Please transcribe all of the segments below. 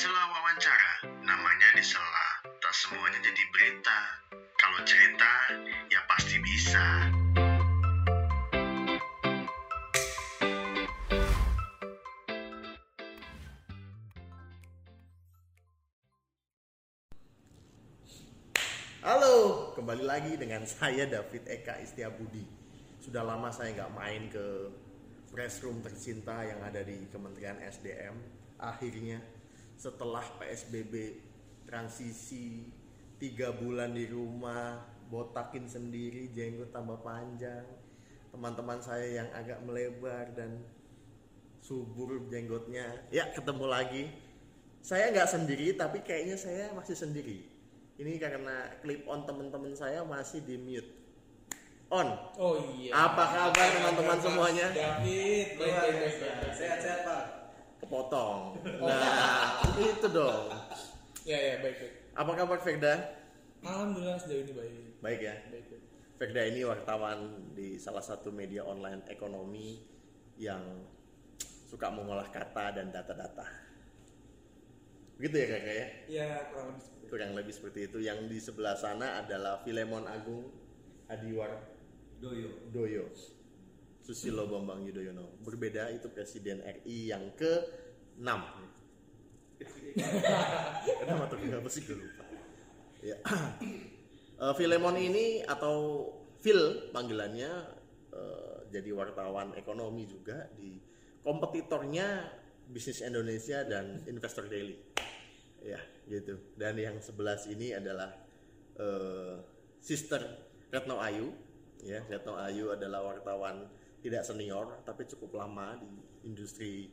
Sela wawancara, namanya disela. Tak semuanya jadi berita. Kalau cerita, ya pasti bisa. Halo, kembali lagi dengan saya David Eka Istiabudi. Sudah lama saya nggak main ke press room tercinta yang ada di Kementerian SDM. Akhirnya setelah PSBB transisi tiga bulan di rumah, botakin sendiri, jenggot tambah panjang. Teman-teman saya yang agak melebar dan subur jenggotnya, ya ketemu lagi. Saya nggak sendiri, tapi kayaknya saya masih sendiri. Ini karena clip on teman-teman saya masih di mute. On. Oh iya. Apa kabar teman-teman semuanya? David, baik baik. Sehat-sehat Pak. Kepotong. Nah, itu dong. Ya ya baik baik. Apa kabar Firda? Alhamdulillah sejauh ini baik. Baik ya. Baik baik. Firda ini wartawan di salah satu media online ekonomi yang suka mengolah kata dan data-data. Begitu ya kakak ya? Ya kurang lebih seperti itu. Kurang lebih seperti itu. Yang di sebelah sana adalah Filemon Agung Adiwar Doyo. Doyo Susilo Bambang Yudhoyono. Berbeda itu presiden RI yang ke 6 kenapa tuh? Kenapa sih? Gue lupa. Ya. Eh, Filemon ini atau Phil panggilannya eh, jadi wartawan ekonomi juga di kompetitornya Bisnis Indonesia dan Investor Daily. Ya gitu. Dan yang sebelah sini adalah eh, Sister Retno Ayu. Ya Retno Ayu adalah wartawan tidak senior tapi cukup lama di industri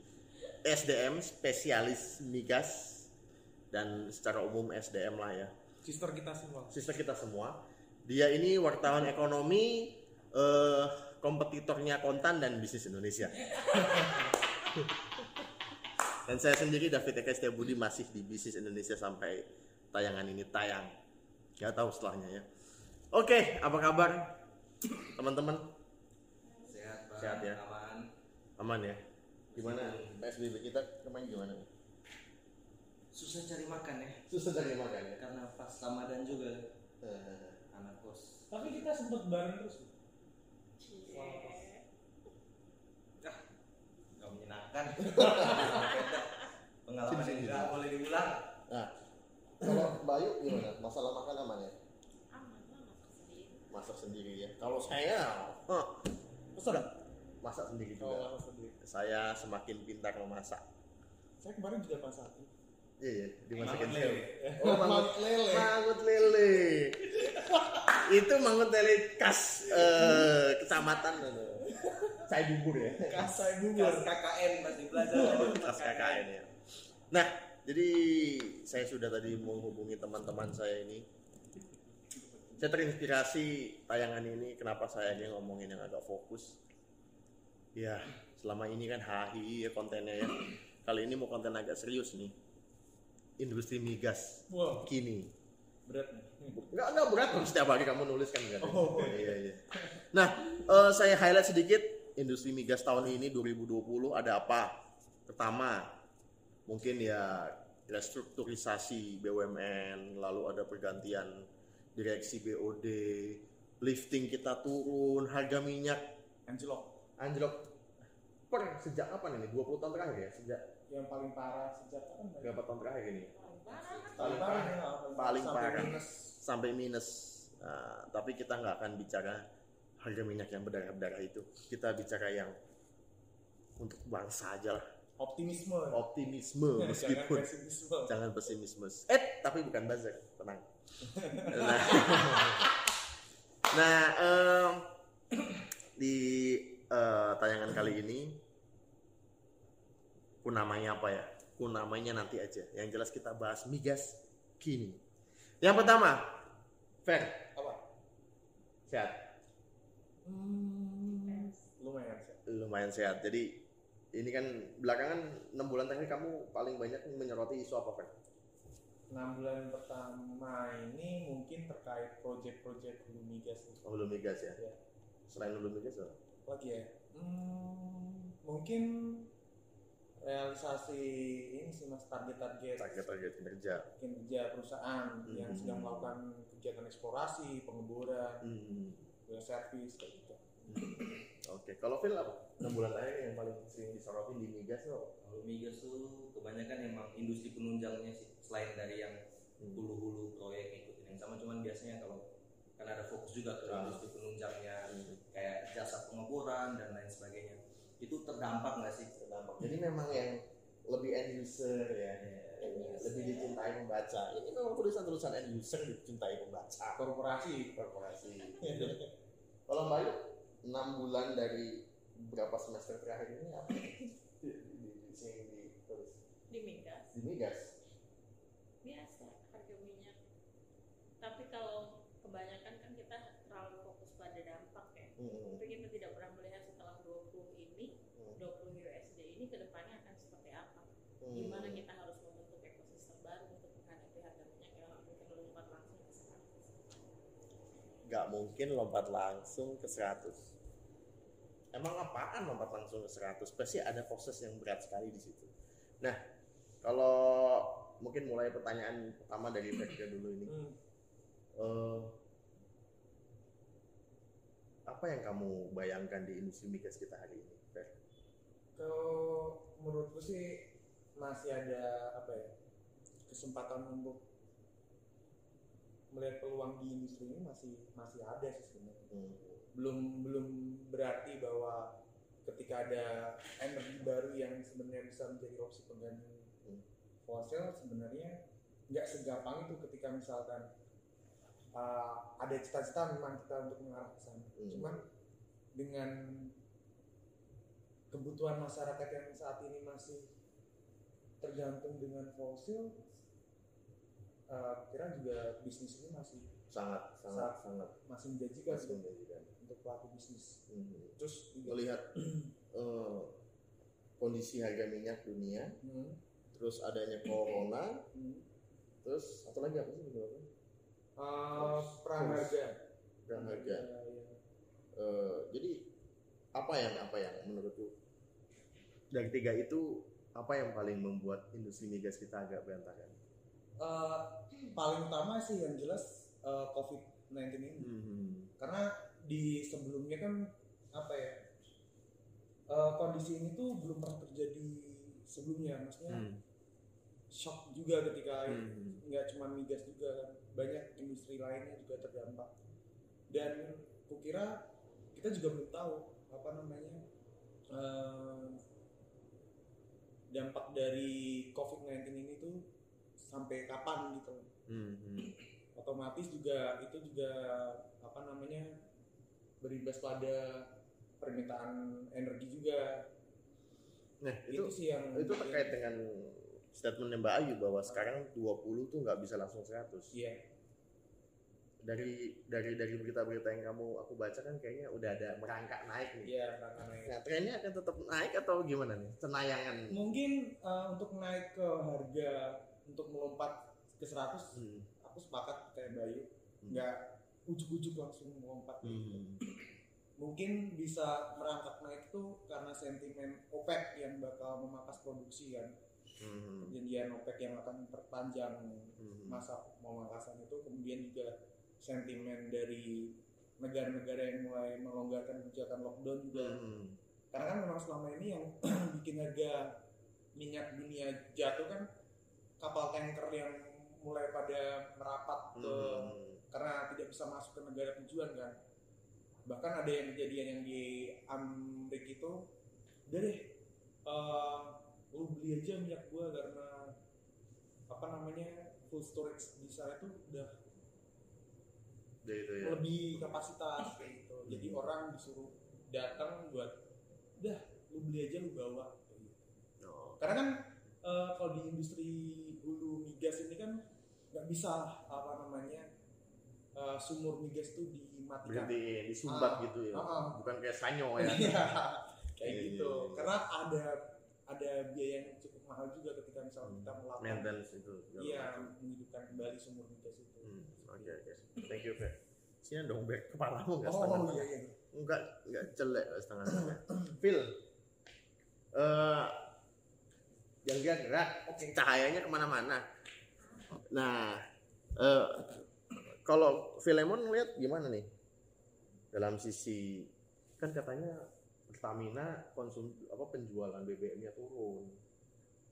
SDM spesialis migas dan secara umum SDM lah ya. Sister kita semua. sister kita semua. Dia ini wartawan ekonomi eh, kompetitornya Kontan dan Bisnis Indonesia. Dan saya sendiri David Eka Setiabudi masih di Bisnis Indonesia sampai tayangan ini tayang. Nggak tahu setelahnya ya. Oke apa kabar teman-teman Sehat ya. Aman. aman ya gimana PSBB kita kemarin gimana Susah cari makan ya. susah dari makan ya Karena pas Ramadan juga Eh, anak kos. Tapi kita sempat bareng terus. Ah, nggak menyenangkan. Pengalaman yang nggak boleh diulang. nah kalau Bayu gimana masalah makan aman ya aman lah masak sendiri masak sendiri ya kalau saya huh, Terus ada? Masak sendiri Oh, juga masak sendiri. saya semakin pintar memasak Saya kemarin juga masak. iya iya dimasakin lele. oh mangut lele mangut lele itu mangut lele khas eh, kecamatan itu. saya bubur ya Kasai Kas bubur. KKN masih belajar. khas KKN ya nah jadi saya sudah tadi menghubungi teman-teman saya ini saya terinspirasi tayangan ini kenapa saya ini ngomongin yang agak fokus ya selama ini kan HI ya kontennya ya. Kali ini mau konten agak serius nih. Industri migas Wow, kini. Berat nih. nggak nggak berat dong setiap hari kamu nulis kan? Kan Oh, iya iya nah eh, saya highlight sedikit industri migas tahun ini 2020 ada apa? Pertama mungkin ya restrukturisasi BUMN lalu ada pergantian direksi BOD lifting kita turun harga minyak Anjlok. anjlok per sejak kapan ini 20 tahun terakhir ya sejak Yang paling parah sejak kapan? Berapa tahun terakhir ini Paling parah. ya, Paling sampai parah. minus. sampai minus. Nah, tapi kita nggak akan bicara harga minyak yang berdarah-darah itu. Kita bicara yang untuk bangsa aja lah. Optimisme. Optimisme Jangan meskipun pesimisme. jangan pesimisme. Eh, tapi bukan buzzer, tenang. Nah, nah em, di eh, tayangan kali ini, ku namanya apa ya? Ku namanya nanti aja. Yang jelas kita bahas migas kini. Yang pertama, Fer, Apa? sehat, Hmm, lumayan sih. lumayan sehat. Jadi ini kan belakangan enam bulan terakhir kamu paling banyak menyoroti isu apa, Fer? 6 bulan pertama ini mungkin terkait proyek-proyek hulu migas. Oh, hulu migas ya. Ya. Selain hulu migas, apa? lagi ya Hmm, mungkin realisasi ini sih mas target-target target-target kinerja kinerja perusahaan yang Hmm. sedang melakukan kegiatan eksplorasi, pengeboran, Hmm. well service kayak gitu. oke kalau Phil apa enam bulan terakhir yang paling sering disorotin di migas lo Kalau migas tuh kebanyakan emang industri penunjangnya sih selain dari yang Hmm. hulu-hulu proyek ngikutin yang sama cuman biasanya kalau kan ada fokus juga ke Ah. industri penunjangnya Hmm. kayak jasa pengeboran dan lain sebagainya itu terdampak nggak sih? Terdampak. Jadi memang yang lebih end user ya End user. lebih dicintai pembaca. Ini memang tulisan-tulisan end user dicintai pembaca. Korporasi. Korporasi. Kalau Mbak Yu, enam bulan dari berapa semester terakhir ini apa? Di, di, di, di, ditulis? di migas. Di migas? Biasa harga minyak. Tapi kalau kebanyakan kan kita terlalu fokus pada dampak ya. Hmm. tapi kita tidak pernah melihat setelah 20 ini Hmm. 20 USD ini ke depannya akan seperti apa Hmm. Gimana kita harus membentuk ekosistem baru untuk menghadapi harga minyak yang mungkin lompat langsung ke 100 nggak mungkin lompat langsung ke 100 emang apaan lompat langsung ke 100 pasti ada proses yang berat sekali di situ. Nah kalau mungkin mulai pertanyaan pertama dari Vega dulu ini. Hmm. Eh, apa yang kamu bayangkan di industri migas kita hari ini Fer? Kalau menurutku sih masih ada apa ya kesempatan untuk melihat peluang di industri ini masih masih ada sih sebenarnya. Hmm. Belum belum berarti bahwa ketika ada energi baru yang sebenarnya bisa menjadi opsi pengganti Hmm. fosil sebenarnya nggak segampang itu ketika misalkan uh, ada cita-cita memang kita untuk mengarah ke sana. Hmm. Cuman dengan kebutuhan masyarakat yang saat ini masih tergantung dengan fosil, uh, kira juga bisnis ini masih sangat sangat sangat masih menjanjikan masih untuk, menjanjikan. untuk pelaku bisnis. Hmm. Terus juga, melihat eh, kondisi harga minyak dunia Hmm, terus adanya corona hmm. terus satu lagi apa sih beberapa Uh, perang harga. perang harga Ya, ya. Eh, jadi apa yang apa yang menurutku dari tiga itu apa yang paling membuat industri migas kita agak berantakan? Uh, paling utama sih yang jelas uh, COVID-19 ini. Hmm. karena di sebelumnya kan apa ya eh, kondisi ini tuh belum pernah terjadi sebelumnya maksudnya Hmm. shock juga ketika Hmm. nggak cuma migas juga kan banyak industri lainnya juga terdampak dan kukira kita juga belum tahu apa namanya eh, dampak dari COVID-19 ini tuh sampai kapan gitu Hmm. Hmm. otomatis juga itu juga apa namanya berimbas pada permintaan energi juga Nah itu, itu sih yang itu terkait dengan statement Mbak Ayu bahwa sekarang 20 tuh nggak bisa langsung 100. iya Dari dari dari berita-berita yang kamu aku baca kan kayaknya udah ada merangkak naik nih. iya karena Nah trennya akan tetap naik atau gimana nih? Cenayangan. mungkin eh, untuk naik ke harga untuk melompat ke 100 Hmm. aku sepakat kayak Bayu Hmm. nggak ujuk-ujuk langsung melompat Hmm. mungkin bisa merangkak naik tuh karena sentimen OPEC yang bakal memangkas produksi kan Hmm. perjanjian OPEC yang akan perpanjang Hmm. masa pemangkasan itu kemudian juga sentimen dari negara-negara yang mulai melonggarkan kebijakan lockdown juga Hmm. karena kan memang selama ini yang bikin harga minyak dunia jatuh kan kapal tanker yang mulai pada merapat ke Hmm. karena tidak bisa masuk ke negara tujuan kan bahkan ada yang kejadian yang di Amerika itu udah deh eh, lu beli aja minyak gua karena apa namanya full storage di sana itu udah Dari itu ya. lebih kapasitas gitu jadi Hmm. orang disuruh datang buat udah lu beli aja lu bawa gitu. Oh. karena kan eh, kalau di industri hulu migas ini kan nggak bisa apa namanya eh, sumur migas itu dimatikan Berarti disumbat Ah, gitu ya. ah, ah. Bukan kayak sanyo ya. Iya, kayak Iya, gitu iya. karena ada ada biaya yang cukup mahal juga ketika misalnya kita melakukan Maintenance itu. iya menghidupkan kembali sumur migas itu Hmm, Oke oke. Thank you Fer. Sini dong Ber. Kepalamu nggak oh setengah. iya iya Enggak enggak jelek setengah setengah. Phil. eh yang dia gerak Oke. cahayanya ke mana-mana nah eh, kalau Filemon ngeliat gimana nih dalam sisi kan katanya Pertamina konsum apa penjualan BBM-nya turun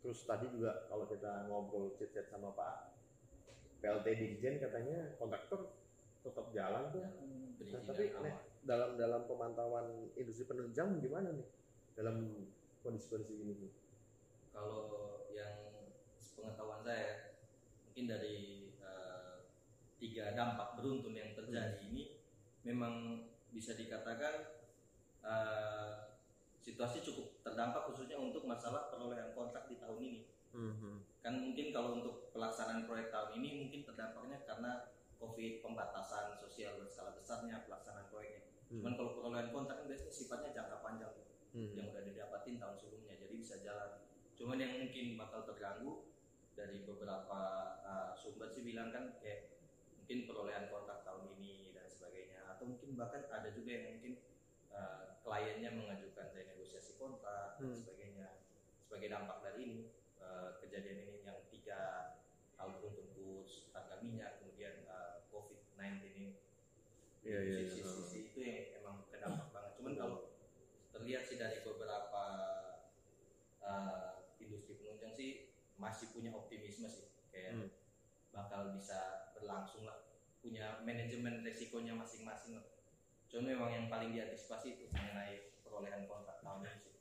terus tadi juga kalau kita ngobrol chat-chat sama Pak PLT Dirjen katanya kontraktor tetap jalan tuh Hmm. Nah, tapi. Nek, dalam dalam pemantauan industri penunjang gimana nih dalam kondisi-kondisi ini? Kalau yang pengetahuan saya mungkin dari eh, tiga dampak beruntun yang terjadi ini memang bisa dikatakan eh, situasi cukup terdampak khususnya untuk masalah perolehan kontrak di tahun ini. Kan mungkin kalau untuk pelaksanaan proyek tahun ini mungkin terdampaknya karena COVID pembatasan sosial berskala besarnya pelaksanaan proyeknya. Cuman kalau perolehan kontrak kan biasanya sifatnya jangka panjang Hmm. yang udah didapatin tahun sebelumnya jadi bisa jalan cuman yang mungkin bakal terganggu dari beberapa uh, sumber sih bilang kan kayak mungkin perolehan kontrak tahun ini dan sebagainya atau mungkin bahkan ada juga yang mungkin uh, kliennya mengajukan renegosiasi kontrak dan Hmm. sebagainya. Sebagai dampak dari ini uh, kejadian ini yang tiga hal beruntun kurs harga minyak kemudian uh, COVID-19 ini. Iya, iya, iya. sisi-sisi itu yang emang kedampak banget. Cuman kalau terlihat sih dari beberapa uh, industri penunjang sih masih punya optimisme sih. Kayak Hmm. bakal bisa berlangsung lah. Punya manajemen resikonya masing-masing lah cuman memang yang paling diantisipasi itu mengenai perolehan kontrak tahun ini sih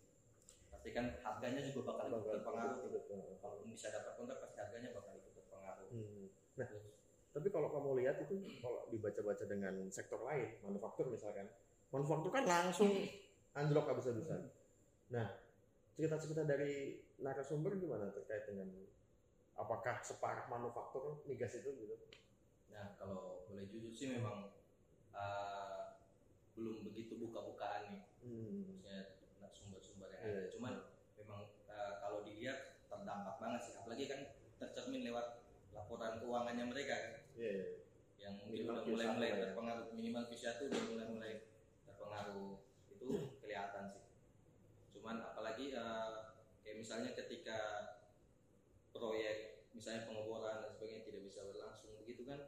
pasti kan harganya juga bakal ikut terpengaruh tuh. kalaupun bisa dapat kontrak pasti harganya bakal ikut terpengaruh Hmm. Nah, Terus, tapi kalau kamu lihat itu kalau dibaca-baca dengan sektor lain, manufaktur misalkan, manufaktur kan langsung anjlok habis-habisan. Nah, cerita-cerita dari narasumber gimana terkait dengan apakah separah manufaktur migas itu gitu? Nah, kalau boleh jujur sih memang uh, belum begitu buka-bukaan nih, Hmm. maksudnya sumber-sumber yang Iya. ada. Cuman memang uh, kalau dilihat terdampak banget sih, apalagi kan tercermin lewat laporan keuangannya mereka kan, Iya. iya. yang mungkin Minimal udah mulai Q1 mulai ya. terpengaruh minimal Q1 udah mulai mulai terpengaruh itu kelihatan sih. Cuman apalagi uh, kayak misalnya ketika proyek misalnya pengeboran dan sebagainya tidak bisa berlangsung begitu kan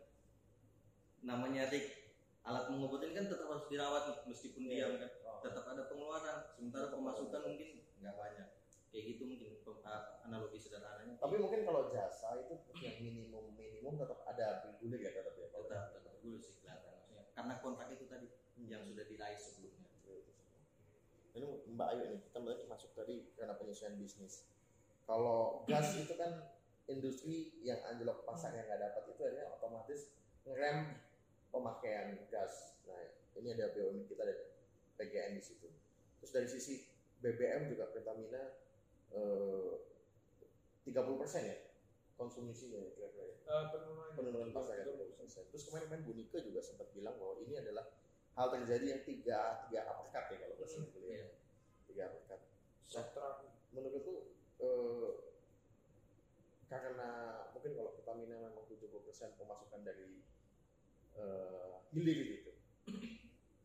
namanya rig alat ini kan tetap harus dirawat nih meskipun diam kan. Tetap ada pengeluaran. Sementara pemasukan mungkin nggak banyak. Kayak gitu mungkin pem- a- analogi sederhananya. Tapi mungkin kalau jasa itu yang minimum minimum tetap ada bergulir ya tetap ya. Tetap tetap dulu sih kelihatan maksudnya. Karena kontrak itu tadi yang sudah diraih sebelumnya. Ini Mbak Ayu nih, kita berarti masuk tadi karena penyesuaian bisnis. Kalau gas itu kan industri yang anjlok pasar yang nggak dapat itu akhirnya otomatis ngerem pemakaian gas. Nah ini ada BUMN kita ada PGN di situ. Terus dari sisi BBM juga Pertamina eh, 30% ya konsumsinya ya kira-kira ya Eh, penurunan penurunan pasar ya 30%. Terus kemarin kan Bu Nika juga sempat bilang bahwa ini adalah hal terjadi yang tiga tiga uppercut ya kalau bahasa Hmm, beliau iya. tiga uppercut. Softrak. Menurutku eh, karena mungkin kalau Pertamina memang 70% pemasukan dari eh, hilir gitu.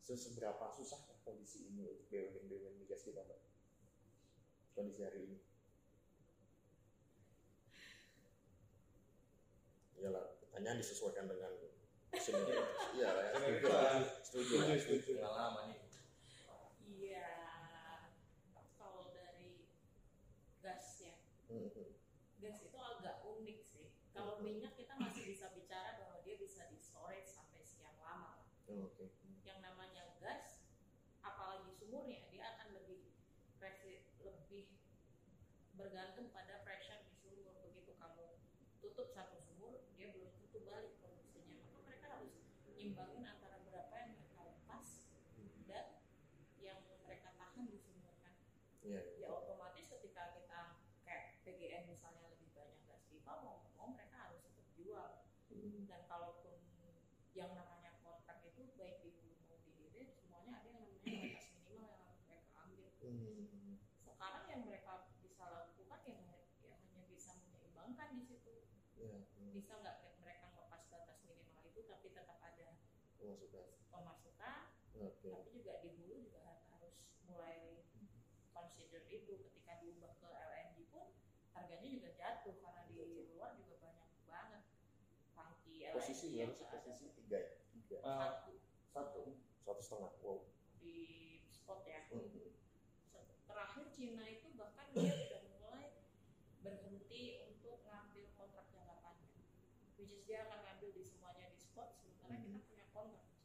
Se- Seberapa susah kondisi ini untuk BUMN BUMN migas kita, Mbak? Kondisi hari ini. Iyalah, pertanyaan disesuaikan dengan. Iya, ya, setuju. Setuju, setuju. pengalaman nih Iya, kalau dari gas ya, Hmm, hmm. gas itu agak unik sih. Kalau minyak kita masih bisa bicara bahwa dia bisa di storage sampai sekian lama. lah. Oh, Oke. Yang namanya gas, apalagi sumurnya, dia akan lebih resi- lebih bergantung pada pressure di sumur. Begitu kamu tutup satu sumur, dia belum tutup balik produksinya. Maka mereka harus nyimbangin antara berapa yang mereka lepas dan yang mereka tahan di sumur kan Iya. ya otomatis ketika kita kayak PGN misalnya lebih banyak gas pipa mau mau mereka harus tetap jual Hmm. dan kalaupun yang namanya kontrak itu baik di hulu mau di hilir semuanya ada yang namanya batas minimal yang harus mereka ambil Hmm. sekarang yang mereka bisa lakukan ya, ya hanya bisa menyeimbangkan di situ Iya. hmm. bisa nggak mereka lepas batas minimal itu tapi tetap ada Pemasukan. pemasukan Oke. tapi juga di hulu juga harus mulai consider itu. Ketika diubah ke LNG pun harganya juga jatuh karena di luar juga banyak banget. Posisi LNG sih? ada. posisi tiga ya? Tiga. Uh, satu satu. Satu setengah. Wow. Di spot ya. Hmm. terakhir Cina itu bahkan dia sudah mulai berhenti untuk ngambil kontrak jangka panjang. Which is dia akan ngambil di semuanya di spot sementara kita Hmm. punya kontrak di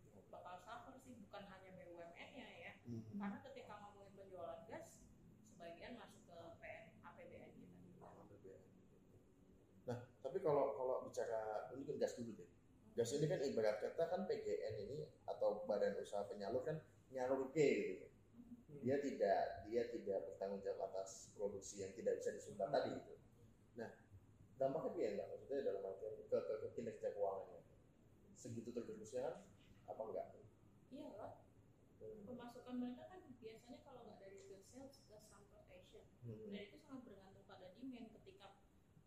sini bakal suffer sih bukan hanya BUMN nya ya Hmm. karena ketika ngomongin penjualan gas sebagian masuk ke PN APBN kita Nah, tapi kalau kalau bicara ini kan gas dulu deh. Gas ini kan ibarat kata kan PGN ini atau badan usaha penyalur kan nyalur ke gitu. ya. Dia tidak dia tidak bertanggung jawab atas produksi yang tidak bisa disumbat tadi itu. Nah, dampaknya dia enggak maksudnya dalam artian ke, ke, ke kinerja keuangannya. Segitu tergerusnya kan apa enggak? iya lah Hmm. pemasukan mereka kan biasanya kalau nggak dari gas sales gas transportation Hmm. dan itu sangat bergantung pada demand ketika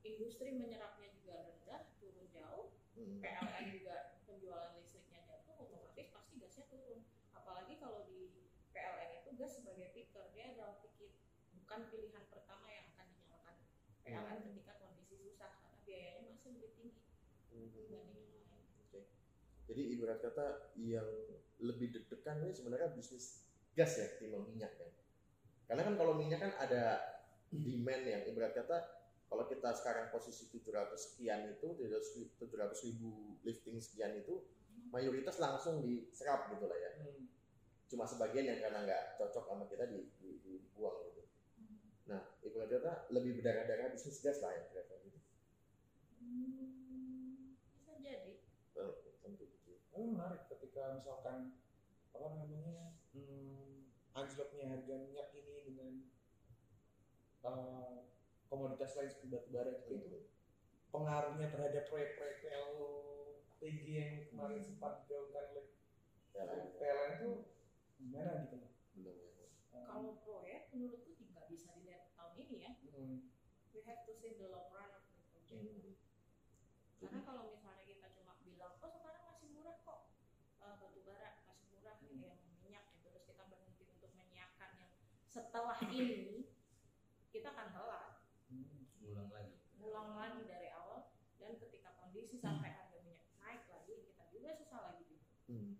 industri menyerapnya juga rendah turun jauh Hmm. PLN juga penjualan listriknya jatuh otomatis pasti gasnya turun apalagi kalau di PLN itu gas sebagai picker dia adalah pikir bukan pilihan pertama yang akan dinyalakan PLN ketika kondisi susah karena biayanya masih lebih tinggi Hmm. dibanding yang lain Oke. Jadi ibarat kata yang lebih deg-degan ini sebenarnya bisnis gas ya ketimbang minyak ya. Karena kan kalau minyak kan ada demand yang ibarat kata kalau kita sekarang posisi 700 sekian itu 700 ribu lifting sekian itu mayoritas langsung diserap gitu lah ya. Hmm. Cuma sebagian yang karena nggak cocok sama kita di, di- dibuang gitu. Nah ibarat kata lebih berdarah-darah bisnis gas lah ya kira-kira gitu. Hmm, bisa jadi Eh, tentu gitu. Tapi menarik ketika misalkan apa namanya hmm, anjloknya harga minyak ini dengan uh, komoditas lain seperti batu bara gitu itu pengaruhnya terhadap proyek-proyek PLTG yang kemarin sempat digaungkan oleh Ya, PLN itu gimana gitu loh? belum ya. Um, kalau proyek menurutku tidak bisa dilihat tahun ini ya hmm, we have to see the long run of the project Hmm. karena kalau misalnya kita cuma bilang oh sekarang masih murah kok eh, batu bara masih murah Hmm. yang minyak gitu terus kita berhenti untuk menyiapkan yang setelah ini kita akan telat hmm, Ulang lagi. ulang lagi dari awal dan ketika kondisi sampai harga minyak naik lagi kita juga susah lagi gitu. Hmm.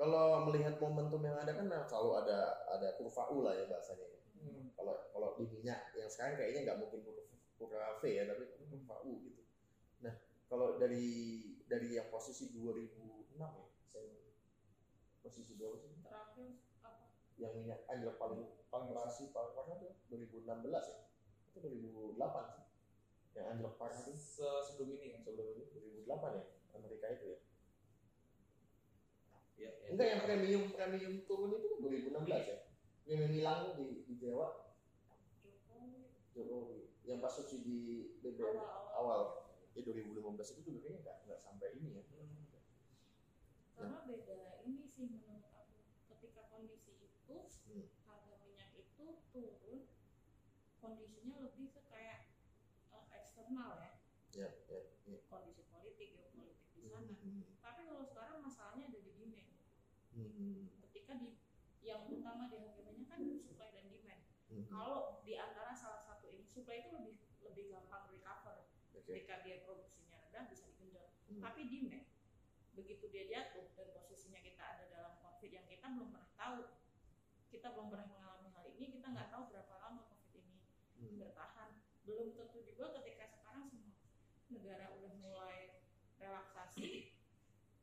Kalau melihat momentum yang ada kan selalu ada ada kurva U lah ya bahasanya. hmm, Kalau kalau di minyak yang sekarang kayaknya nggak mungkin kurva, kurva V ya, tapi kurva U gitu. Nah, kalau dari dari yang posisi 2006 ya, saya posisi berapa sih? terakhir apa Yang minyak anjlok paling paling posisi paling parah tuh 2016 ya? Itu 2008 sih. Yang anjlok parah itu se- sebelum ini ya sebelum itu 2008 ya Amerika itu ya. Ya, ya. Enggak yang premium premium turun itu kan 2016 ya. Premium hilang di, di Jawa? Jokowi. Yang pas subsidi BBM awal-awal awal ya 2015 itu juga kayaknya nggak nggak sampai ini ya. Hmm, karena beda ini sih menurut aku. Ketika kondisi itu Hmm. harga minyak itu turun kondisinya lebih ke kayak eh, eksternal Ya, ya, ya. kondisi politik geopolitik di sana Hmm. tapi kalau sekarang masalahnya ada di demand Hmm. ketika di yang utama di harga minyak kan supply dan demand Hmm. kalau di antara salah satu ini supply itu lebih lebih gampang recover Oke. ketika dia produksinya rendah bisa digenjot Hmm. tapi demand begitu dia jatuh dan posisinya kita ada dalam covid yang kita belum pernah tahu kita belum pernah mengalami hal ini kita nggak tahu berapa lama covid ini Hmm. bertahan belum tentu juga ketika sekarang semua negara udah mulai relaksasi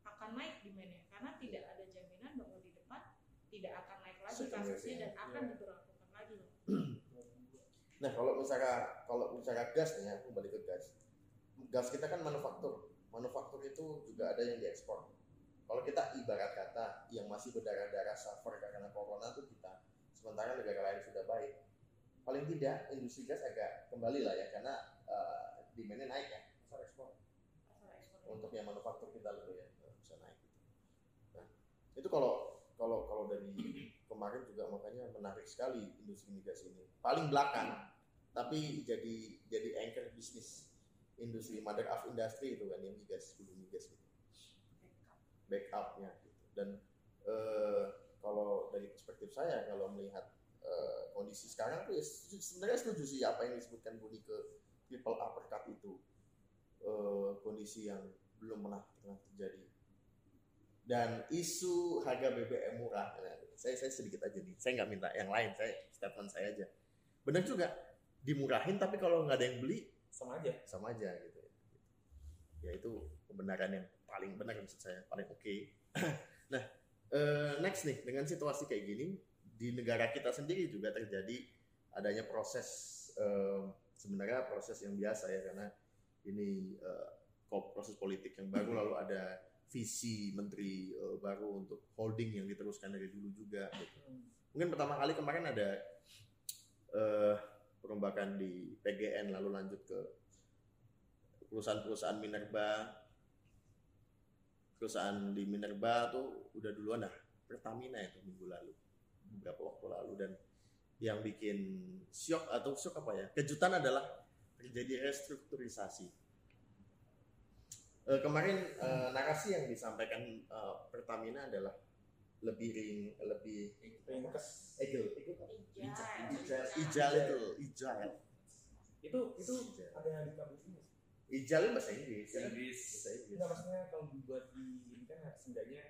akan naik demandnya karena tidak ada jaminan bahwa di depan tidak akan naik lagi kasusnya ya. dan akan Iya. Nah kalau misalnya kalau misalnya gas nih ya, aku balik ke gas. Gas kita kan manufaktur. Manufaktur itu juga ada yang diekspor. Kalau kita ibarat kata yang masih berdarah-darah suffer karena corona itu kita, sementara negara lain sudah baik. Paling tidak industri gas agak kembali lah ya karena eh, demandnya naik ya pasar ekspor untuk yang manufaktur kita lebih ya bisa naik. gitu. Nah itu kalau kalau kalau dari kemarin juga makanya menarik sekali industri migas ini. Paling belakang tapi jadi jadi anchor bisnis industri mother of industry itu kan yang migas dulu migas gitu backup. backupnya gitu dan eh, kalau dari perspektif saya kalau melihat eh, kondisi sekarang tuh ya sebenarnya setuju sih apa yang disebutkan Budi ke triple uppercut itu Eh, kondisi yang belum pernah terjadi dan isu harga BBM murah. Nah, saya saya sedikit aja nih. Saya nggak minta yang lain. Saya statement saya aja. Benar juga. Dimurahin tapi kalau nggak ada yang beli sama aja. sama aja gitu. Ya itu kebenaran yang paling benar maksud saya. Paling oke. Nah eh, next nih. Dengan situasi kayak gini di negara kita sendiri juga terjadi adanya proses eh, sebenarnya proses yang biasa ya. Karena ini eh, proses politik yang baru lalu ada visi menteri eh, baru untuk holding yang diteruskan dari dulu juga gitu. mungkin pertama kali kemarin ada eh, perombakan di PGN lalu lanjut ke perusahaan-perusahaan Minerba. Perusahaan di Minerba tuh udah duluan dah Pertamina itu minggu lalu beberapa waktu lalu. Dan yang bikin shock atau shock apa ya kejutan adalah terjadi restrukturisasi Eh, kemarin eh, narasi yang disampaikan eh, Pertamina adalah lebih ring lebih ringkes agile agile Ijal. Ijal itu, ijal. itu itu ada yang dikabutin Ijal itu bahasa Inggris. Bahasa Inggris. Bahasa Inggris. nggak maksudnya kalau dibuat di ini kan setidaknya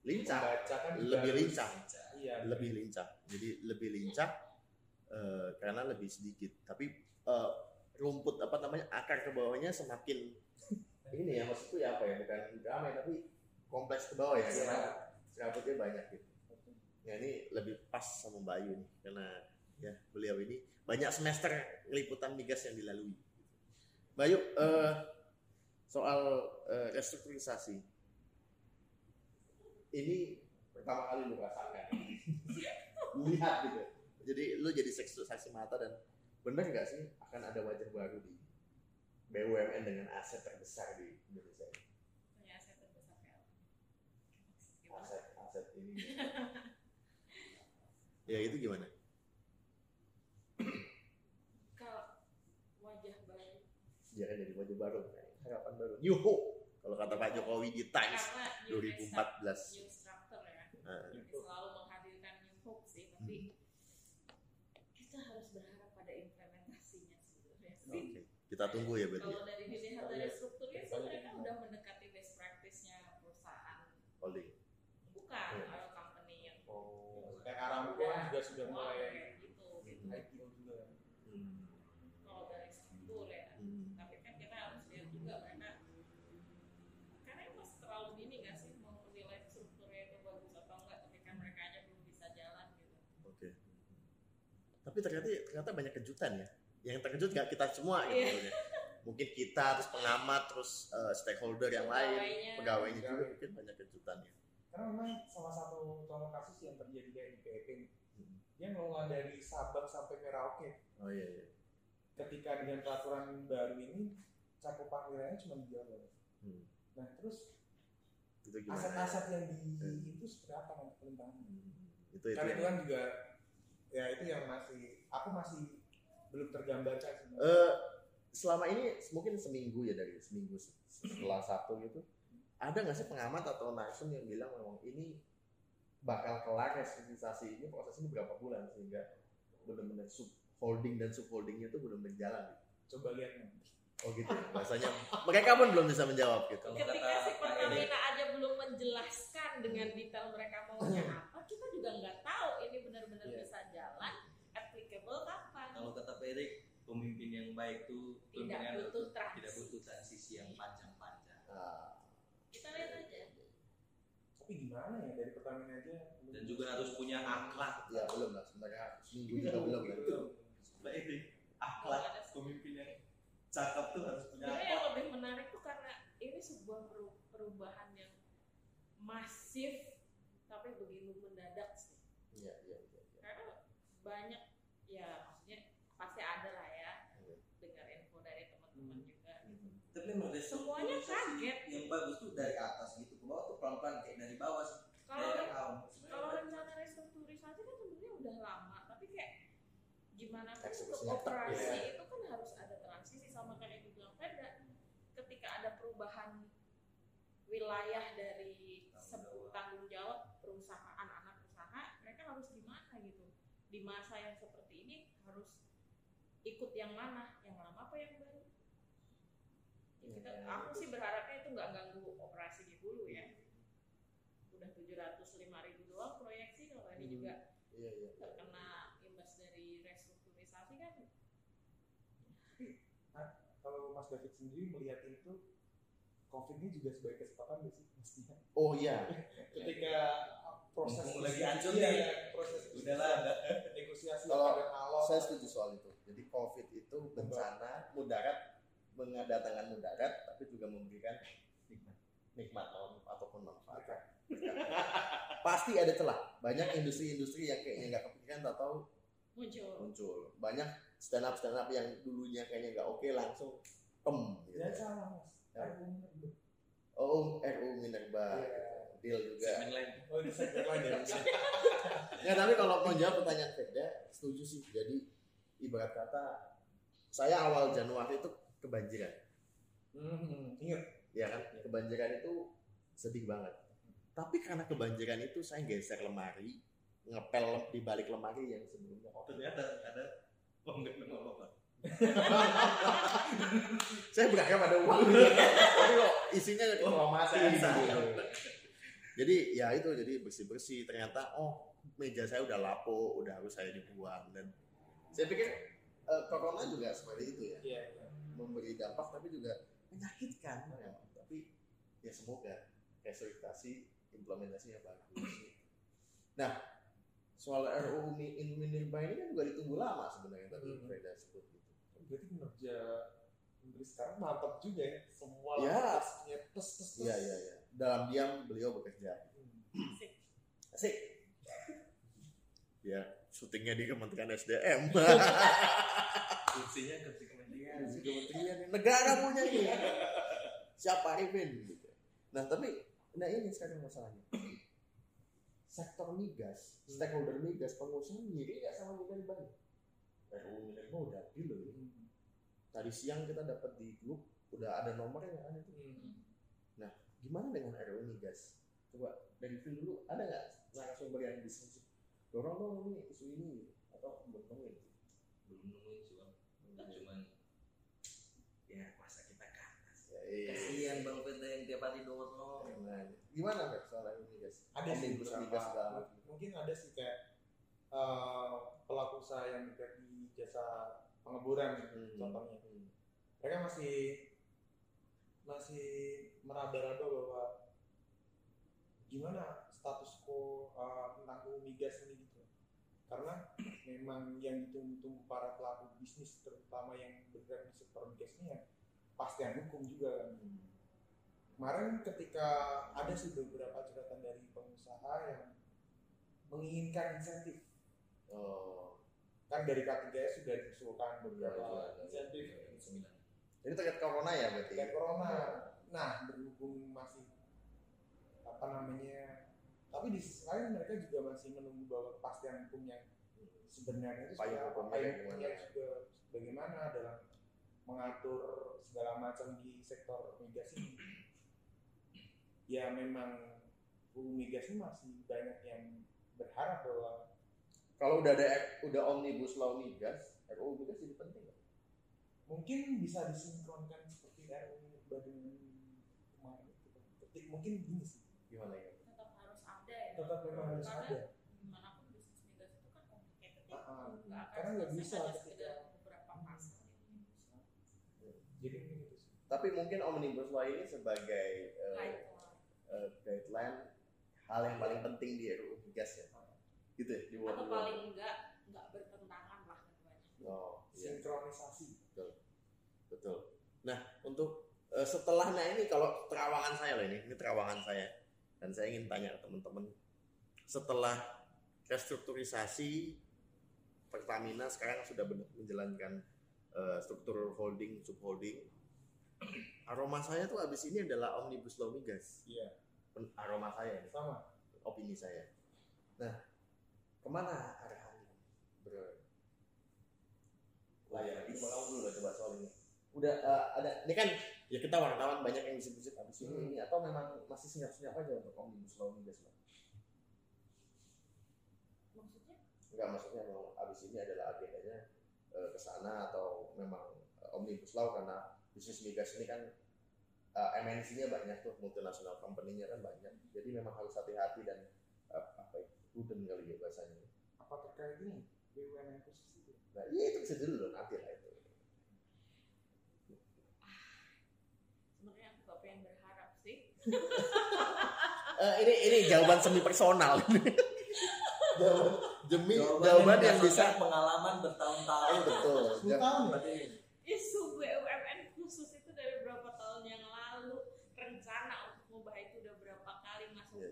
Lincah, kan lebih lincah, iya lebih lincah. Jadi lebih lincah eh, karena lebih sedikit. Tapi eh, rumput apa namanya akar ke bawahnya semakin ini ya maksudku ya apa ya bukan ramai tapi kompleks ke bawah ya Iya. karena serabutnya banyak gitu. Ya ini lebih pas sama Mbak Ayu nih karena ya beliau ini banyak semester liputan migas yang dilalui. Mbak Ayu eh, soal eh, restrukturisasi ini pertama kali lu rasakan lihat gitu jadi lu jadi saksi mata dan bener nggak sih akan ada wajah baru di BUMN dengan aset terbesar di Indonesia ini? Punya aset terbesar kayak apa? Gimana? aset aset ini. Ya itu gimana? Kalau wajah baru. Jangan jadi wajah baru harapan baru. New hope kalau kata Pak Jokowi di Times karena new 2014 new structure ya. Nah, selalu menghadirkan new hope sih tapi kita harus berharap pada implementasinya sebenarnya. Sih. oke kita tunggu ya berarti ya. Kalau dari dilihat dari strukturnya sih mereka udah mendekati best practice-nya perusahaan holding bukan Iya. oil company yang oh kayak Aramco kan juga sudah mulai kayak gitu gitu. IPO juga Hmm, Kalau dari struktur ya. hmm. Tapi kan kita harus lihat juga karena itu masih terlalu dini nggak sih mau menilai strukturnya itu bagus atau enggak tapi kan mereka aja belum bisa jalan gitu. Oke. Tapi ternyata ternyata banyak kejutan ya. Yang terkejut nggak kita semua gitu. Maksudnya. Mungkin kita terus pengamat terus eh, stakeholder yang lain, Pegawainya. pegawainya juga mungkin banyak kejutannya. karena memang salah satu contoh kasus yang terjadi kayak di PEP Hmm. dia ngelola dari Sabang sampai Merauke Oh iya iya. ketika dengan peraturan baru ini cakupan wilayahnya cuma di Jawa Hmm. nah terus Itu gimana? aset-aset yang di Hmm. itu seberapa nanti pelimpahannya Hmm. Itu itu. karena itu kan juga ya itu yang masih aku masih belum tergambarkan sebenarnya. Eh, selama ini mungkin seminggu ya dari seminggu se- setelah satu gitu. Ada nggak sih pengamat atau narsum yang bilang memang ini bakal kelar restrukturisasi ini proses ini berapa bulan sehingga benar-benar sub holding dan sub holdingnya itu belum berjalan coba lihat nih oh gitu. Ya bahasanya mereka pun belum bisa menjawab gitu. Ketika kata si Pertamina aja belum menjelaskan dengan detail mereka maunya apa, kita juga nggak tahu ini benar-benar Iya. bisa jalan, applicable kapan. Kalau kata Pak Erik, pemimpin yang baik itu Tidak butuh tidak transisi. butuh transisi yang panjang-panjang. Nah, Kita lihat aja. tapi gimana ya dari Pertamina aja Dan juga harus punya akhlak. ya belum lah sebenarnya seminggu juga belum kan Belum. Pak Erik, akhlak pemimpin yang cakep tuh harus punya akhlak. yang lebih menarik tuh karena ini sebuah peru- perubahan yang masif tapi begitu mendadak sih. iya iya iya iya. Karena banyak ya maksudnya pasti ada lah ya Iya. dengar info dari teman-teman Hmm. juga. Tapi emang Semuanya restrukturisasi kaget. Yang bagus tuh dari atas gitu ke bawah tuh pelan-pelan kayak dari bawah sih. Kalau rencana restrukturisasi kan sebenarnya udah lama tapi kayak gimana pun untuk operasi ya. itu kan harus ada transisi sama kayak yang dibilang Feda ketika ada perubahan wilayah dari Tanggung sebuah jawab. tanggung jawab perusahaan anak usaha mereka harus gimana gitu di masa yang seperti ini harus ikut yang mana yang lama apa yang baru kita aku sih berharapnya itu nggak ganggu operasi di hulu ya udah 705 ribu doang proyeksi kalau ini Hmm. juga Iya iya. terkena imbas dari restrukturisasi kan Kalau Mas David sendiri melihat itu COVID ini juga sebagai kesempatan nggak sih mestinya? Oh iya. Ketika proses Mumpung lagi hancur iya, nih. proses Udahlah, ada. negosiasi Kalau Saya setuju soal itu. Jadi COVID itu bencana mudarat mendatangkan mudarat, tapi juga memberikan nikmat, nikmat atau- ataupun manfaat. Pasti ada celah. Banyak industri-industri yang kayaknya nggak kepikiran tak tahu muncul muncul. Banyak stand up stand up yang dulunya kayaknya nggak oke langsung pem. Gitu. Jangan salah mas. Ya. Oh RU Minerba, Iya. deal juga. Segmen lain. Oh ini segmen lain ya. Ya tapi kalau mau jawab pertanyaan Firda, setuju sih. Jadi ibarat kata saya awal Januari itu kebanjiran, Hmm, ingat. ya kan? Kebanjiran itu sedih banget. Tapi karena kebanjiran itu saya geser lemari, ngepel di balik lemari yang sebelumnya kotor. Ternyata ada bapak. Saya berharap ada uang, tapi kok isinya informasi. saya gitu. Jadi ya itu jadi bersih bersih. Ternyata oh meja saya udah lapo, udah harus saya dibuang dan saya pikir eh, corona juga seperti itu ya. Iya. Memberi dampak tapi juga menyakitkan ya. tapi ya semoga restrukturisasi implementasinya bagus nah soal RUU Mi- in Minerba ini kan juga ditunggu lama sebenarnya tadi Hmm. Freda sebut gitu Berarti kinerja menteri sekarang mantap juga ya. Semua Ya. lapasnya tes tes tes. iya iya iya dalam diam beliau bekerja Hmm. Asik. asik ya syutingnya di Kementerian SDM Kursinya kursi kementerian. Negara punya ini siapa Arifin gitu. nah tapi nah ini sekarang masalahnya sektor migas stakeholder migas pengusaha ngiri nggak sama nih? RUU Minerba udah loh. Hmm. tadi siang kita dapat di grup udah ada nomornya kan itu Hmm. gimana dengan RUU migas coba dari Phil dulu ada nggak narasumber yang diskusi dorong dong ini isu ini atau belum temuin Belum nemuin sih bang. Cuman ya masa kita ke atas. ya, iya. Kasihan bang Firda yang tiap hari dorong. Gimana? Gimana Fer, soal migas Ada sih beberapa. migas segala macam. Mungkin ada sih kayak eh, pelaku usaha yang bergerak di jasa pengeburan Hmm. contohnya. Hmm. Mereka masih masih meraba-raba bahwa gimana status quo eh, tentang migas ini gitu. Karena memang yang ditunggu-tunggu para pelaku bisnis terutama yang bergerak di sektor migas ini ya pastian hukum juga kan. Kemarin ketika ada sih beberapa curhatan dari pengusaha yang menginginkan insentif Oh, kan dari K3S sudah diusulkan beberapa iya. insentif Sembilan. jadi terkait corona ya berarti? dan corona. Nah berhubung masih apa namanya, tapi di sisi lain mereka juga masih menunggu bahwa kepastian hukum yang sebenarnya itu Payung apa, hukumnya payung hukumnya juga bagaimana dalam mengatur segala macam di sektor migas ini. Ya memang UU migas ini masih banyak yang berharap bahwa Kalau udah ada udah omnibus law migas, RUU migas jadi penting nggak? mungkin bisa disinkronkan seperti RUU badan kemarin itu. Mungkin gini sih, Gimana ya? tetap harus ada ya tetap memang harus Karena ada. di mana pun bisnis migas itu kan complicated ya. Ah, ah. Karena nggak selesai bisa hanya ketika- sekedar beberapa pasal ini. Jadi mungkin itu sih. Tapi mungkin omnibus law ini sebagai eh, Guideline. eh, guideline hal yang paling penting di RUU migas ya. Gitu ya, di luar atau paling enggak enggak bertentangan lah keduanya Oh, iya. Sinkronisasi. Betul. Nah, untuk eh, setelah nah ini kalau terawangan saya loh ini, ini terawangan saya. Dan saya ingin tanya ke teman-teman, setelah restrukturisasi Pertamina sekarang sudah benar menjalankan eh, struktur holding, subholding. Aroma saya tuh abis ini adalah omnibus law migas. Iya, Pen- Aroma saya, ini, sama. opini saya. Nah, ke mana arahannya? Bro, layar ini malah dulu lah coba soal ini udah eh, ada ini kan ya kita wartawan banyak yang bisik-bisik abis ini Hmm. ini atau memang masih senyap-senyap aja untuk omnibus law migas Bang? maksudnya Enggak maksudnya memang abis ini adalah agendanya eh, ke sana atau memang eh, omnibus law karena bisnis migas ini kan eh, MNC-nya banyak tuh multinasional company-nya kan banyak. Jadi memang harus hati-hati dan eh, apa ya, prudent kali ya bahasanya. Apa terkait ini BUMN khusus itu? Nah, iya itu bisa dulu loh, nanti lah itu. sebenarnya aku gak pengen berharap sih Eh, ini ini jawaban semi personal. jawaban demi jawaban, Jawaban, yang bisa pengalaman bertahun-tahun. Betul. 10 tahun ya? Berarti isu BUMN khusus itu dari berapa tahun yang lalu rencana untuk mengubah itu udah berapa kali masuk Iya.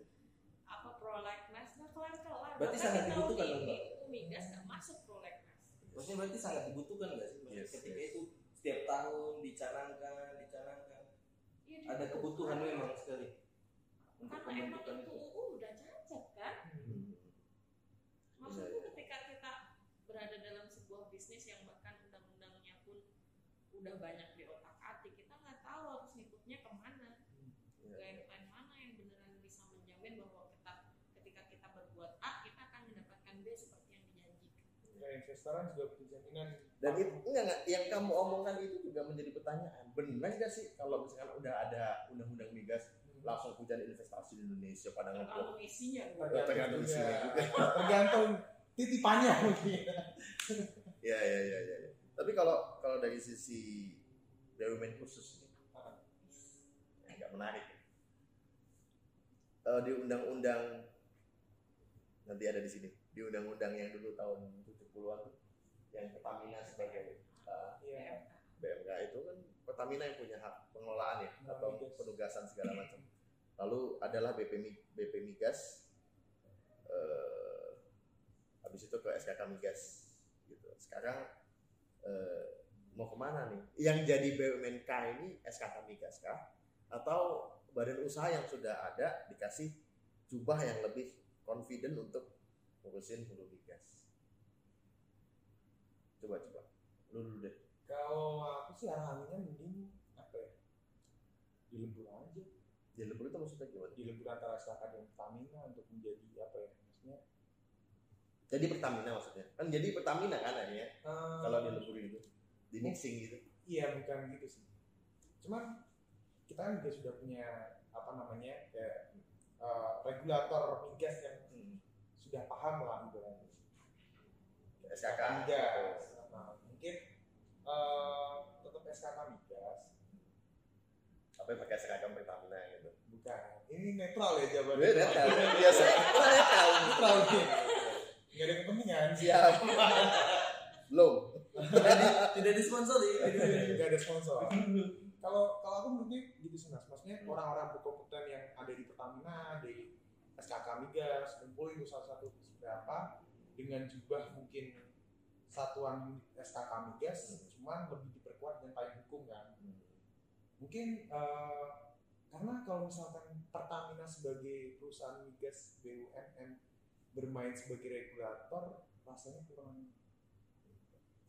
apa prolegnas nggak kelar kelar Berarti sangat di tahun dibutuhkan dong, ini migas nggak masuk prolegnas maksudnya berarti sangat dibutuhkan nggak sih? Yes, ketika yes. itu setiap tahun dicanangkan, dicanangkan. Iya, Ada kebutuhan memang sekali untuk karena emang itu itu. UU udah cacat kan Hmm. Maksudku Iya, iya. ketika kita berada dalam sebuah bisnis yang bahkan undang-undangnya pun udah banyak di otak atik kita nggak tahu harus ngikutnya ke mana Iya. guideline mana yang beneran bisa menjamin bahwa kita ketika kita berbuat A kita akan mendapatkan B seperti yang dijanjikan Ya, investoran juga punya jaminan. Dan itu enggak, enggak, yang kamu omongkan itu juga menjadi pertanyaan. Benar nggak sih kalau misalkan udah ada undang-undang migas langsung hujan investasi di Indonesia pada tergantung isinya Oh, tergantung isinya juga. Tergantung titipannya mungkin. Ya ya ya ya. ya. Tapi kalau kalau dari sisi BUMN khusus ini, nggak menarik. Eh, di undang-undang nanti ada di sini di undang-undang yang dulu tahun 70-an tuh yang Pertamina sebagai eh, Iya. BMK itu kan Pertamina yang punya hak pengelolaan ya Nah, atau penugasan segala macam. Adalah BP BP Migas, eh, habis itu ke SKK Migas gitu. Sekarang eh, mau ke mana nih? Yang jadi BUMNK ini SKK Migas kah? Atau badan usaha yang sudah ada dikasih jubah yang lebih confident untuk ngurusin hulu migas? Coba coba, lu dulu deh. Kalau aku sih arahannya mending apa ya? Dilebur aja. Di lembur itu maksudnya gimana? Dilebur antara SKK dan Pertamina untuk menjadi apa ya? Maksudnya Jadi Pertamina maksudnya. Kan jadi Pertamina kan akhirnya eh, kalau di lembur gitu. Di mixing gitu. Iya bukan gitu sih. Cuman kita kan juga sudah punya apa namanya kayak eh, regulator migas yang sudah paham lah gitu kan. SKK. migas. Nah, mungkin eh, tetap SKK migas. Yang pakai seragam Pertamina gitu. Bukan. Ini netral ya jawabannya. Beda kan? Biasa. Netral. Netral nih. Nggak ada kepentingan. Siap. Belum. tidak, di, tidak disponsori. Nggak ada sponsor. Kalau kalau aku mungkin gitu sih mas. Maksudnya orang-orang berkompeten yang ada di Pertamina, di SKK migas, kumpul itu salah satu berapa dengan jubah mungkin satuan SKK migas, cuman lebih diperkuat dengan payung hukum kan. Mungkin eh, karena kalau misalkan Pertamina sebagai perusahaan migas BUMN bermain sebagai regulator, rasanya kurang.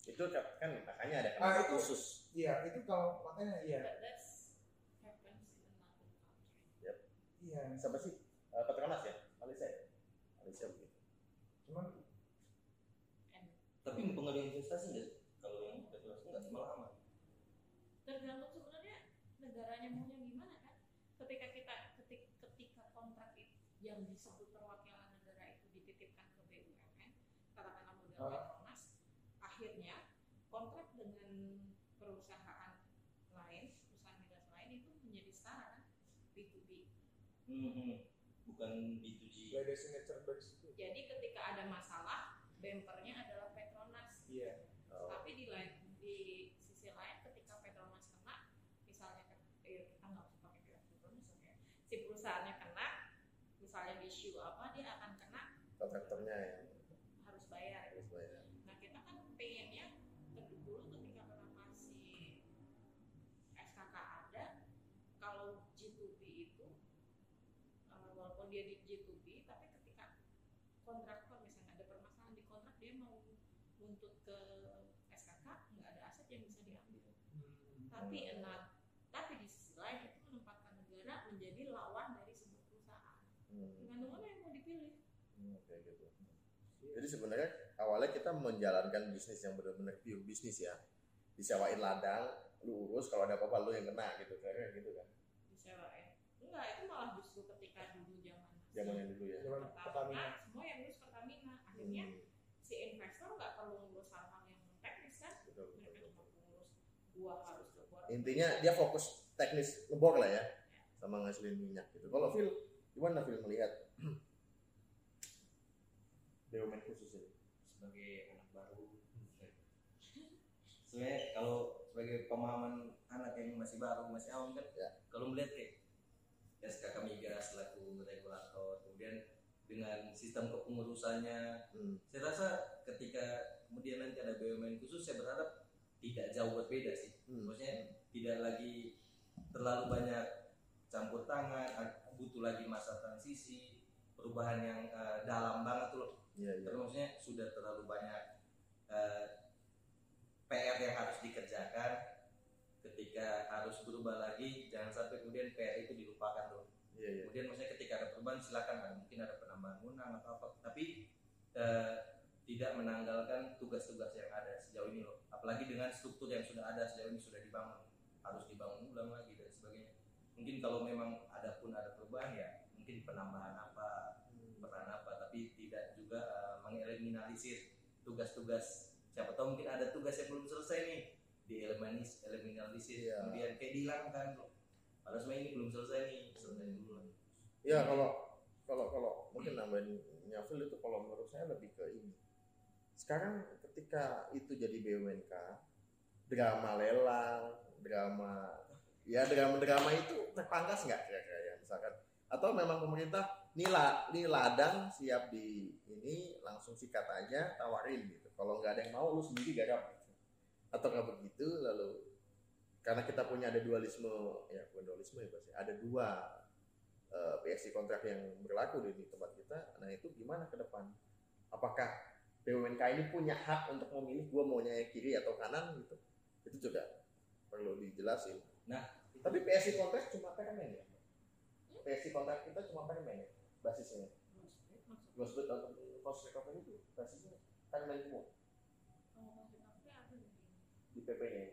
Itu kan makanya ada Ah, kenapa itu- khusus. Iya itu kalau makanya iya, country iya. Siapa sih? Eh, Petronas ya? Malaysia ya? Malaysia begitu. Cuman Tapi mempengaruhi investasi nggak? sih? Kalau yang Petronas nggak malah aman. tergantung sebenarnya negaranya maunya gimana kan ketika kita ketik, ketika yang disebut perwakilan negara itu dititipkan ke BUMN katakanlah model Ah. Petronas akhirnya kontrak dengan perusahaan lain perusahaan migas lain itu menjadi setara kan B2B Hmm, bukan B2G. gak ada signature base itu. jadi ketika ada masalah bempernya adalah Petronas Iya. Oh. tapi di lain di sisi lain ketika Petronas kena misalnya eh, kita nggak usah pakai Petronas ya si perusahaannya misalnya di issue apa dia akan kena Kontraktornya yang harus bayar. Harus bayar. nah kita kan pengennya dulu ketika kenapa si SKK ada kalau G2B itu eh, walaupun dia di G2B tapi ketika kontraktor misalnya ada permasalahan di kontrak dia mau nuntut ke SKK nggak ada aset yang bisa diambil. Tapi enak tapi di sisi lain itu menempatkan negara menjadi lawan dari sebuah perusahaan Hmm. tergantung mana yang mau dipilih Hmm, kayak gitu. Jadi sebenarnya awalnya kita menjalankan bisnis yang benar-benar pure bisnis ya. Disewain ladang lu urus kalau ada apa-apa lu yang kena gitu kayak gitu kan. Disewain. Enggak itu malah justru ketika dulu zaman zamannya dulu ya. Zaman Pertamina. semua yang ngurus Pertamina. Akhirnya Hmm, si investor nggak perlu ngurus hal-hal yang teknis kan? Betul, betul, mereka betul. cuma ngurus gua harus ngebor. Intinya dia fokus teknis ngebor lah ya. sama ngasilin minyak gitu. Kalau Phil gimana Phil melihat BUMN khusus ini sebagai anak baru sebenarnya kalau sebagai pemahaman anak yang masih baru masih awam kan Ya. kalau melihat kayak SKK Migas selaku regulator kemudian dengan sistem kepengurusannya hmm. saya rasa ketika kemudian nanti ada BUMN khusus saya berharap tidak jauh berbeda sih Hmm. maksudnya tidak lagi terlalu banyak campur tangan butuh lagi masa transisi perubahan yang eh, dalam banget tuh. Loh iya iya. Tapi maksudnya sudah terlalu banyak eh, PR yang harus dikerjakan. Ketika harus berubah lagi jangan sampai kemudian PR itu dilupakan tuh. Iya iya. Kemudian maksudnya ketika ada perubahan silakan ada mungkin ada penambahan undang atau apa. Tapi eh, tidak menanggalkan tugas-tugas yang ada sejauh ini loh. Apalagi dengan struktur yang sudah ada sejauh ini sudah dibangun. Harus dibangun ulang lagi dan sebagainya. Mungkin kalau memang ada pun ada perubahan ya mungkin penambahan apa peran apa tapi tidak juga mengeliminalisir tugas-tugas. Siapa tahu mungkin ada tugas yang belum selesai nih. Dieliminis eliminalisir. Iya. kemudian kayak dihilangkan padahal sebenarnya ini belum selesai nih selesai dulu lah. Ya kalau kalau kalau mungkin nambahin Phil itu kalau menurut saya lebih ke ini. Sekarang ketika itu jadi BUMNK, drama lelang, drama ya drama-drama itu terpangkas nggak kira-kira? Ya misalkan atau memang pemerintah nila nih ladang siap di ini langsung sikat aja tawarin gitu kalau nggak ada yang mau lu sendiri garap gitu. atau nggak begitu lalu karena kita punya ada dualisme ya bukan dualisme ya Bas, ya. ada dua eh, PSC kontrak yang berlaku di, di tempat kita. Nah itu gimana ke depan? Apakah BUMNK ini punya hak untuk memilih gue maunya yang kiri atau kanan gitu? Itu juga perlu dijelasin. Nah, tapi PSC kontrak cuma permen ya? PSC kontrak kita cuma permen ya? Basisnya. Gross Blood untuk cost recovery itu basisnya permen semua kalau maksud aku ya apa nih di PP-nya.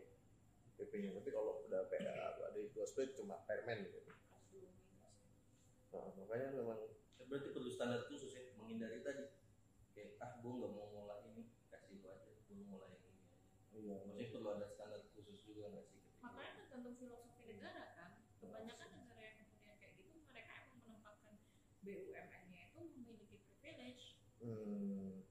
PP-nya. Tapi kalau udah PA ada di gross cuma permen gitu. Nah, makanya memang berarti perlu standar khusus ya menghindari tadi kayak ah gue nggak mau mulai ini kasih itu aja gue mulai ini aja iya, maksudnya perlu ada standar khusus juga nggak sih ketika makanya tergantung filosofi negara kan kebanyakan negara yang kemudian kayak gitu mereka emang menempatkan BUMN-nya itu memiliki privilege Hmm.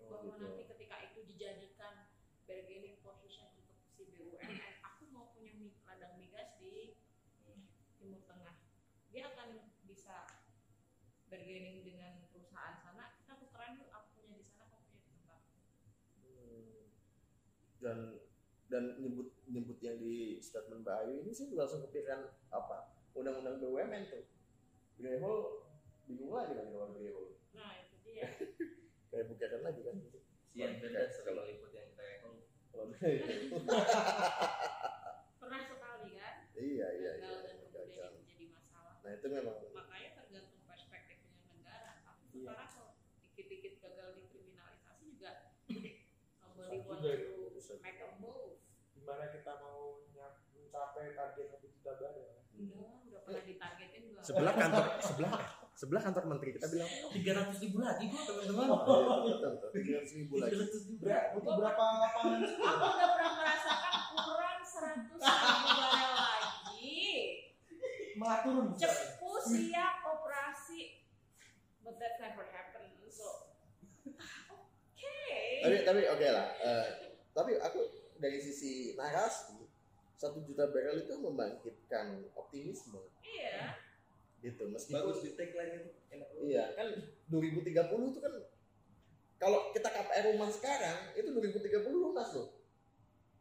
Oh, bahwa gitu. nanti ketika itu dijadikan bargaining position untuk si BUMN aku mau punya ladang migas di. Timur Tengah dia akan bisa bargaining dengan perusahaan sana kita tukeran yuk aku punya di sana aku punya di tempat Hmm. Dan dan nyebut nyebut yang di statement Mbak Ayu ini sih langsung kepikiran apa undang-undang BUMN tuh. Greyhole bingung lagi kan kalau Greyhole. nah itu dia Kayak bukan lagi kan. sian beda selalu ikut yang kayak oh, Kalau pernah sekali kan iya iya iya. dan kemudian masalah Nah itu memang makanya tergantung perspektifnya negara tapi Iya. sekarang kalau dikit-dikit gagal dikriminalisasi juga somebody Susah want juga to make a move Gimana kita mau mencapai target satu juta barel? ya? Pernah ditargetin gua sebelah kantor sebelah sebelah kantor menteri kita bilang. Tiga ratus ribu lagi gue teman-teman. Tiga ratus ribu lagi. Ber- butuh berapa lapangan? aku udah pernah merasakan kurang 100 ribu barel lagi. Malah turun. cepu siap operasi. But that never happened so. Oke Tapi tapi oke lah. Eh, tapi aku dari sisi narasi satu juta barrel itu membangkitkan optimisme. iya gitu meskipun bagus di tagline itu enak. Iya, kan 2030 itu kan kalau kita KPR rumah sekarang itu 2030 lunas loh.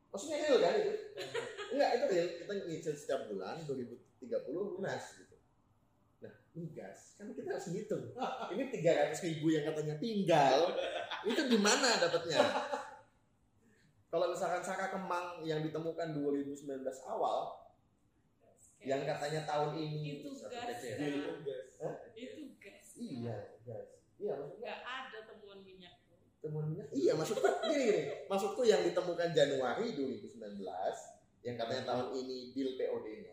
Maksudnya real kan itu? Enggak, itu real. Kita nyicil setiap bulan 2030 lunas gitu. Nah, migas kan kita harus ngitung. Ini 300 ribu yang katanya tinggal, itu di mana dapatnya? Kalau misalkan Saka Kemang yang ditemukan 2019 awal, yang katanya tahun ini itu gas. Itu gas. itu gas Iya, guys. Iya, maksudnya? Nggak ada temuan minyak tuh. Temuan minyak? Iya maksudku gini gini. Maksudku yang ditemukan Januari 2019 yang katanya tahun ini deal POD-nya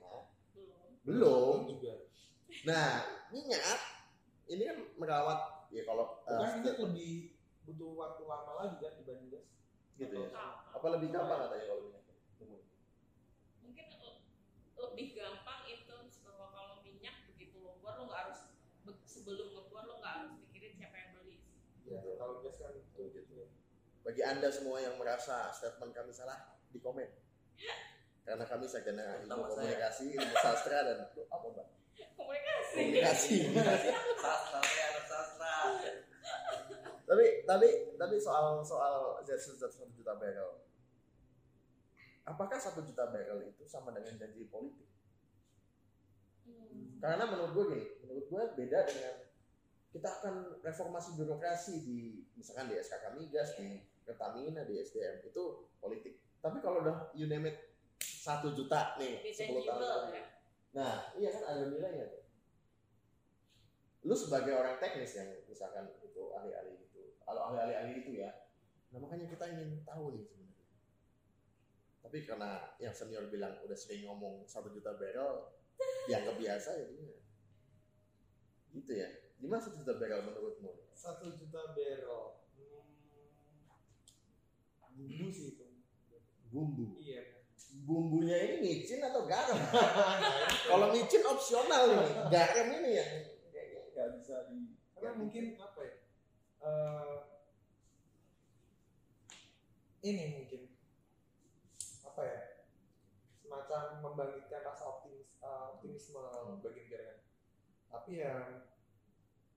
belum. belum. Juga. Nah minyak ini kan merawat ya kalau uh, bukan minyak lebih butuh waktu lama lagi kan dibanding gas. Gitu ya. Apa? apa lebih gampang katanya kalau minyak lebih gampang itu bahwa kalau minyak begitu lo keluar lo nggak harus be- sebelum ngeluar lo nggak harus mikirin siapa yang beli. Ya kalau gas kan gitu. bagi anda semua yang merasa statement kami salah di komen. Karena kami sarjana ilmu komunikasi ilmu sastra dan apa bang komunikasi. Komunikasi. Sastra saya anak sastra. Tapi tapi tapi soal soal Z1 satu juta barrel apakah satu juta barrel itu sama dengan janji politik Hmm. karena menurut gue gini menurut gue beda dengan kita akan reformasi birokrasi di misalkan di SKK Migas di Pertamina di SDM itu politik tapi kalau udah you name it satu juta nih 10 tahun lagi. ya Nah, iya kan ada nilainya tuh. Lu sebagai orang teknis yang misalkan itu ahli-ahli itu, kalau ahli-ahli itu ya, nah makanya kita ingin tahu nih sebenarnya. Tapi karena yang senior bilang udah sering ngomong satu juta barrel, dianggap biasa ya dia. Gitu ya. Gimana satu juta barrel menurutmu? satu juta barrel hmm, bumbu sih itu Bumbu. iya Bumbunya ini micin atau garam? Kalau micin opsional nih, garam ini yang kayaknya nggak bisa di. karena mungkin apa ya eh, ini mungkin apa ya semacam membangkitkan rasa optimis eh, optimisme bagi negara kan. tapi ya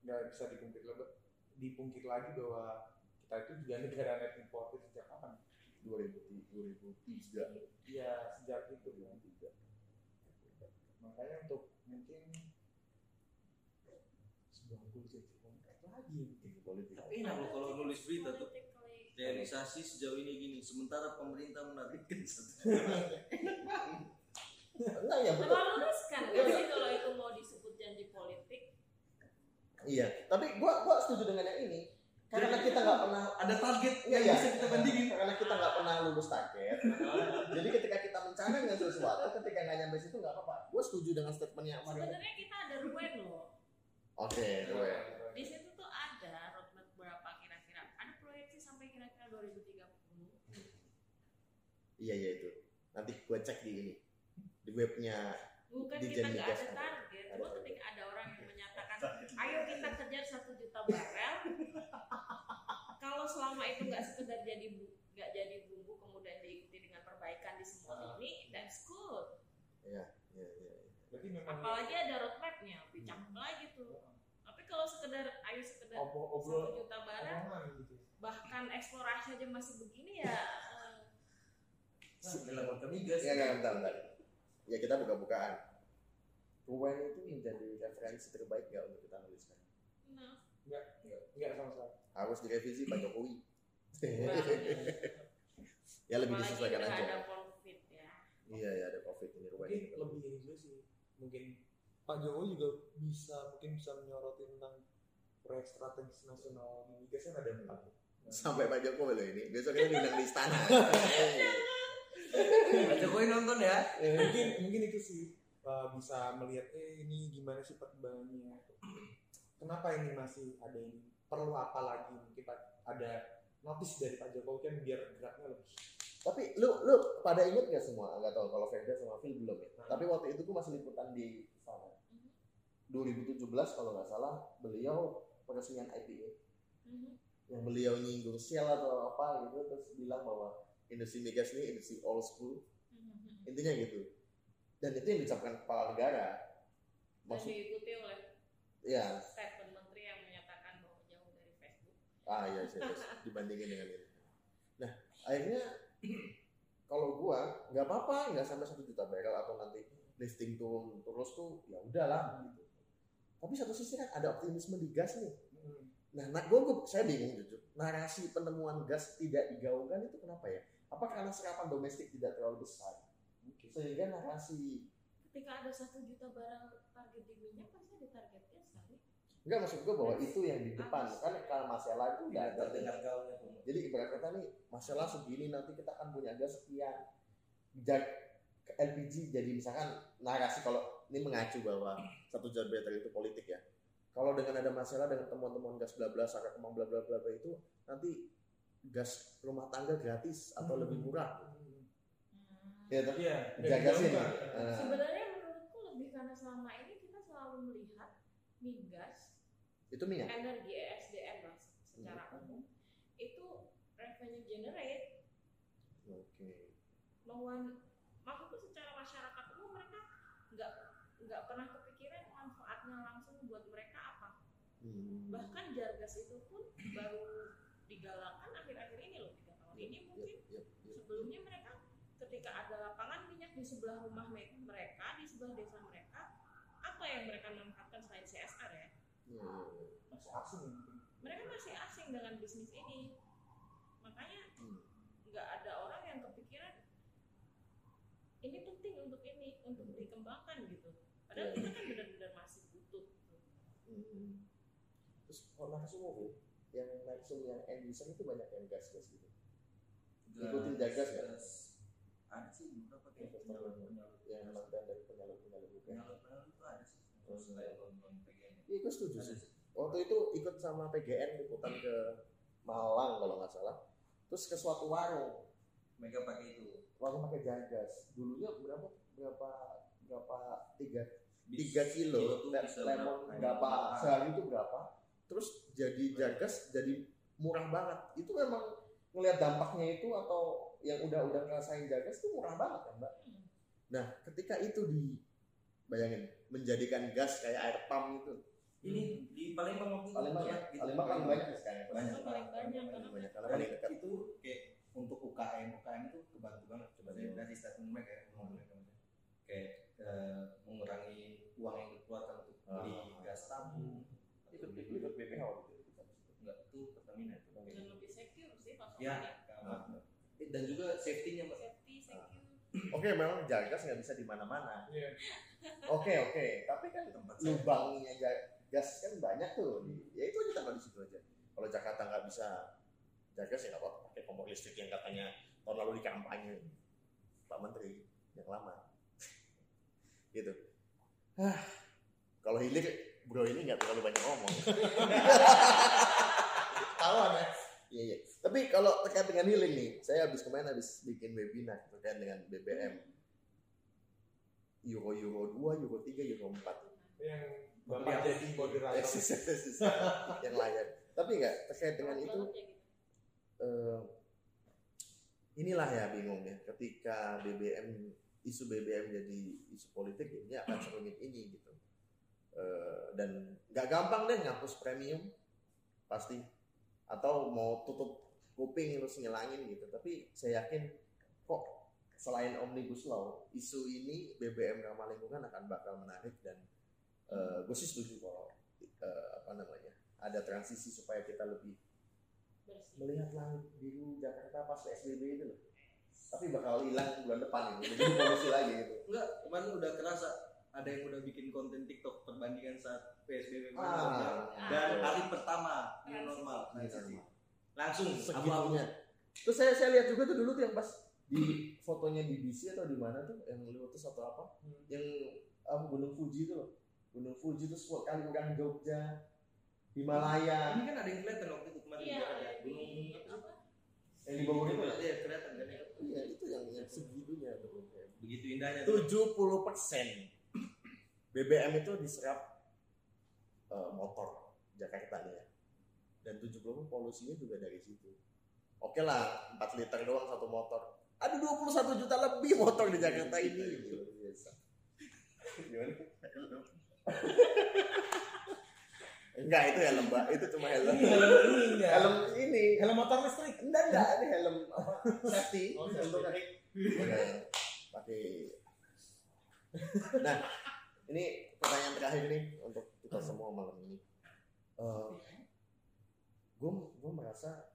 nggak bisa dipungkit lebih dipungkit lagi bahwa kita itu juga negara net importer sejak kapan 2000 2003 Iya sejak itu kan makanya untuk mungkin sebuah jadi komunikasi lagi mungkin politik. tapi loh kalau nulis berita tuh realisasi sejauh ini gini sementara pemerintah menargetkan satu Enggak ya betul. terlalu riskan kan sih kalau itu mau disebut janji politik Iya, tapi gua gua setuju dengan yang ini. Karena kita nggak pernah ada target Iya, yang iya. bisa kita bandingin karena kita nggak pernah lulus target. jadi ketika kita mencari dengan sesuatu, ketika nggak nyampe situ nggak apa-apa. Gue setuju dengan statementnya sebenarnya kita ada ruen loh Oke, gue. di situ tuh ada roadmap berapa kira-kira ada proyeksi sampai kira-kira 2030 Iya iya itu. Nanti gue cek di ini di webnya. bukan Di kita nggak ada target cuma ketika ada orang yang menyatakan ayo kita kejar satu juta barel kalau selama itu nggak sekedar jadi bu- nggak jadi bumbu kemudian diikuti dengan perbaikan di semua Ah. lini that's good Iya iya. iya. berarti memang apalagi ada roadmapnya lebih cakep lagi tuh tapi kalau sekedar ayo sekedar satu juta barel gitu bahkan eksplorasi aja masih begini ya dilakukan migas Iya nggak bentar bentar. Ya kita buka-bukaan. Ruen itu menjadi referensi terbaik nggak untuk kita nuliskan? nah nggak sama sekali Harus direvisi Pak Jokowi. ya lebih disesuaikan aja. ada covid ya Iya ya ada covid ini Ruen. mungkin lebih ini juga sih mungkin Pak Jokowi juga bisa mungkin bisa menyoroti tentang proyek strategis nasional di migas kan ada empat Sampai Pak Jokowi loh ini. Besok kita diundang di istana. Pak Jokowi nonton ya mungkin mungkin itu sih uh, bisa melihat eh ini gimana sih perkembangannya kenapa ini masih ada ini perlu apa lagi mungkin Pak- ada notice dari Pak Jokowi kan biar geraknya lebih Tapi lu lu pada inget gak semua? Gak tau kalau Ferda sama Phil belum ya. Nah. Tapi waktu itu gue masih liputan di sana. 2017 kalau nggak salah beliau peresmian IPA Mhm. yang beliau nyinggung Shell atau apa gitu terus bilang bahwa industri migas ini industri old school. Mhm. intinya gitu. Dan itu yang diucapkan kepala negara. Dan maksud diikuti oleh ya. Statement menteri yang menyatakan bahwa jauh dari Facebook. Ah iya sih terus dibandingin dengan ini nah akhirnya kalau gua nggak apa-apa nggak sampai satu juta barrel atau nanti lifting turun terus tuh ya udahlah gitu. Tapi satu sisi kan ada optimisme di gas nih. Nah, nah gua, gua- saya bingung jujur. Narasi penemuan gas tidak digaungkan itu kenapa ya apa karena serapan domestik tidak terlalu besar? Sehingga narasi. Ketika ada satu juta barang target di minyak pasti ada target gas kali Enggak maksud gue bahwa itu yang di depan. Kan kalau masalah itu udah tidak ada. terdengar gaulnya Bung. jadi ibarat kata nih masalah segini nanti kita akan punya gas sekian. LPG jadi misalkan narasi kalau ini mengacu bahwa satu generator itu politik ya. Kalau dengan ada masalah dengan temuan-temuan gas bla bla saka kemang bla bla bla itu nanti gas rumah tangga gratis atau Hmm. lebih murah Hmm. ya tapi Iya, jaga sih. Nah, Sebenarnya menurutku lebih karena selama ini kita selalu melihat migas itu minyak energi ESDM lah secara umum itu revenue generate oke lawan maksudku secara masyarakat umum mereka nggak nggak pernah kepikiran manfaatnya langsung buat mereka apa Hmm. bahkan jargas itu pun baru digalakkan akhir-akhir ini loh tiga tahun ini mungkin Yep, yep, yep. Sebelumnya mereka ketika ada lapangan minyak di sebelah rumah me- mereka di sebelah desa mereka apa yang mereka manfaatkan selain CSR ya Iya, iya, iya. Masih asing mereka masih asing dengan bisnis ini makanya Hmm. nggak ada orang yang kepikiran ini penting untuk ini untuk dikembangkan gitu padahal kita kan benar-benar masih butuh gitu. Hmm. Terus kalau langsung Bu, yang langsung yang end user itu banyak yang gas gas gitu. Ikutin jagas? Gas. Ada sih beberapa kayak penyalur yang- penyalur Yang mantan dari penyalur penyalur bukan. penyalur penyalur itu ada sih. Terus PGN. Iya, gue setuju sih. Waktu itu ikut sama PGN liputan ke Malang kalau nggak salah. Terus ke suatu warung, Mereka pakai itu. warung pakai jagas. Dulunya berapa berapa berapa tiga tiga kilo, bisa lemon berapa? sehari itu berapa? Terus jadi jagas jadi murah banget. Itu memang ngelihat dampaknya itu atau yang udah-udah ngerasain jagas itu murah banget kan mbak? Hmm. Nah ketika itu di bayangin menjadikan gas kayak air pump itu Ini di Palembang waktu itu Palembang ya, banyak gitu. Palembang kan banyak sekarang. Banyak. Itu paling banyak karena banyak paling dekat. itu kayak untuk UKM UKM itu kebantu banget Kebantu. Maksudnya dari statement mereka ya ngomong mereka maksudnya. kayak eh, mengurangi uang yang dikeluarkan untuk beli Ah. gas tabung Ikut ikut BPH waktu itu. enggak itu Pertamina itu dan lebih secure sih ya keamanan. dan juga safety-nya mbak safety secure Oke memang jagas nggak bisa di mana-mana. Iya. Oke oke tapi kan tempat lubangnya gas kan banyak tuh. Ya itu aja tambah di situ aja. Kalau Jakarta nggak bisa jagas ya nggak apa-apa pakai kompor listrik yang katanya tahun lalu di kampanye Pak Menteri yang lama. gitu. Ah, kalau hilir bro ini nggak terlalu banyak ngomong. Kawan ya. Iya iya. Tapi kalau terkait dengan healing nih, saya habis kemarin habis bikin webinar terkait dengan BBM. Euro Euro 2, Euro 3, Euro 4 Yang Bapak jadi moderator. yang layak tapi nggak terkait dengan itu ya eh, inilah ya bingungnya ketika BBM isu BBM jadi isu politik ini akan serumit ini gitu Eh, dan nggak gampang deh ngapus premium pasti atau mau tutup kuping terus ngilangin gitu tapi saya yakin kok selain omnibus law isu ini BBM ramah lingkungan akan bakal menarik dan eh, gue sih setuju kalau eh, apa namanya ada transisi supaya kita lebih melihat langit biru Jakarta pas PSBB itu loh. Tapi bakal hilang bulan depan itu. Jadi polusi lagi gitu. enggak kemarin udah kerasa ada yang udah bikin konten TikTok perbandingan saat PSBB kemarin Ah, dan hari pertama new normal normal. langsung segitunya. Terus saya saya lihat juga tuh dulu tuh yang pas di fotonya BBC atau di mana tuh yang Lotus atau apa Hmm. yang apa Gunung Fuji itu loh. Gunung Fuji terus kali orang Jogja, Himalaya, ini kan ada yang kelihatan waktu itu kemarin iya juga ada di gunung apa yang di bawah itu. ya? Kelihatan kan ya. Iya itu yang yang segitunya tuh. begitu indahnya tuh. 70 persen BBM itu diserap eh, motor Jakarta ya. Dan 70 polusinya juga dari situ. Oke lah, 4 liter doang satu motor. Ada 21 juta lebih motor di Jakarta ini. Luar biasa. Gimana? Enggak, itu helm, Mbak. Itu cuma helm. Ini helm ini. Helm ini. Helm motor listrik. Enggak, enggak. Ini helm apa? Safety. Oh, safety. Pakai. Nah, ini pertanyaan terakhir nih untuk kita semua malam ini. gue gue merasa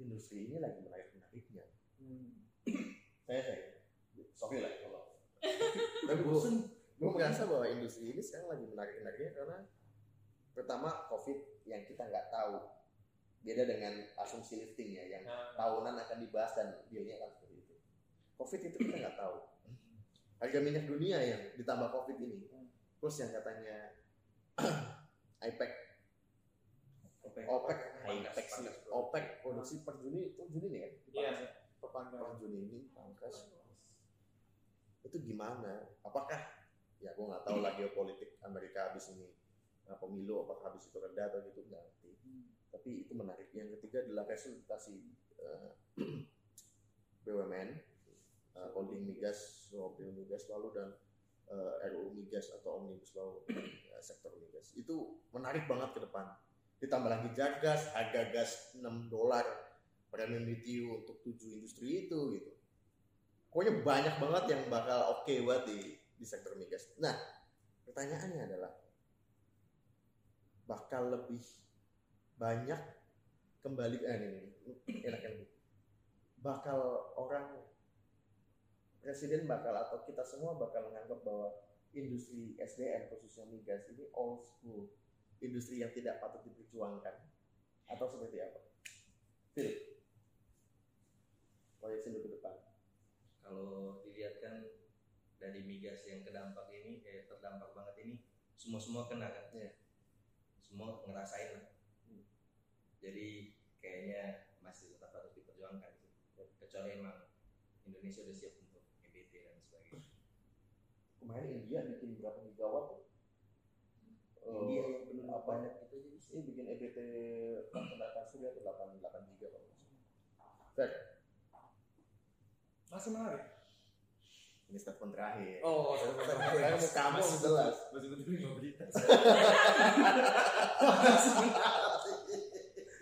industri ini lagi menarik menariknya. Saya saya sorry lah kalau. Tapi gue gue merasa bahwa industri ini sekarang lagi menarik menariknya karena pertama covid yang kita nggak tahu. Beda dengan asumsi lifting ya yang Nah, tahunan akan dibahas dan dealnya akan seperti itu. Covid itu kita nggak tahu harga minyak dunia yang ditambah covid ini. Terus yang katanya IPEC OPEC. OPEC IPEC sih. OPEC produksi per Juni itu Juni nih kan? Iya, per. Juni ini pangkas itu gimana? Apakah ya gue nggak tahu lah geopolitik Amerika habis ini nah, pemilu apakah habis itu reda atau gitu nggak ngerti. Tapi itu menarik. Yang ketiga adalah resultasi eh, BUMN eh, holding migas holding migas lalu dan eh, RUU migas atau omnibus law eh, sektor migas itu menarik banget ke depan ditambah lagi gas harga gas 6 dolar premium BTU untuk tujuh industri itu gitu pokoknya banyak banget yang bakal oke buat di di sektor migas nah pertanyaannya adalah bakal lebih banyak kembali eh ini, ini enak yang bakal orang presiden bakal atau kita semua bakal menganggap bahwa industri SDM khususnya migas ini old school industri yang tidak patut diperjuangkan atau seperti apa? Phil, proyeksi ke depan. kalau dilihat kan dari migas yang kedampak ini eh terdampak banget ini semua semua kena kan Iya. semua ngerasain lah Hmm. jadi kayaknya masih tetap harus diperjuangkan sih kecuali emang Indonesia udah siap untuk EBT dan sebagainya Kemarin India bikin berapa gigawatt tuh? Eh, India yang belum apa? banyak itu aja bisa Ini bikin EBT data surya tuh 8 8 giga kalau. Fer, Masih menarik. ini statement terakhir. Oh, Saya mau kamu jelas. masih betul lima berita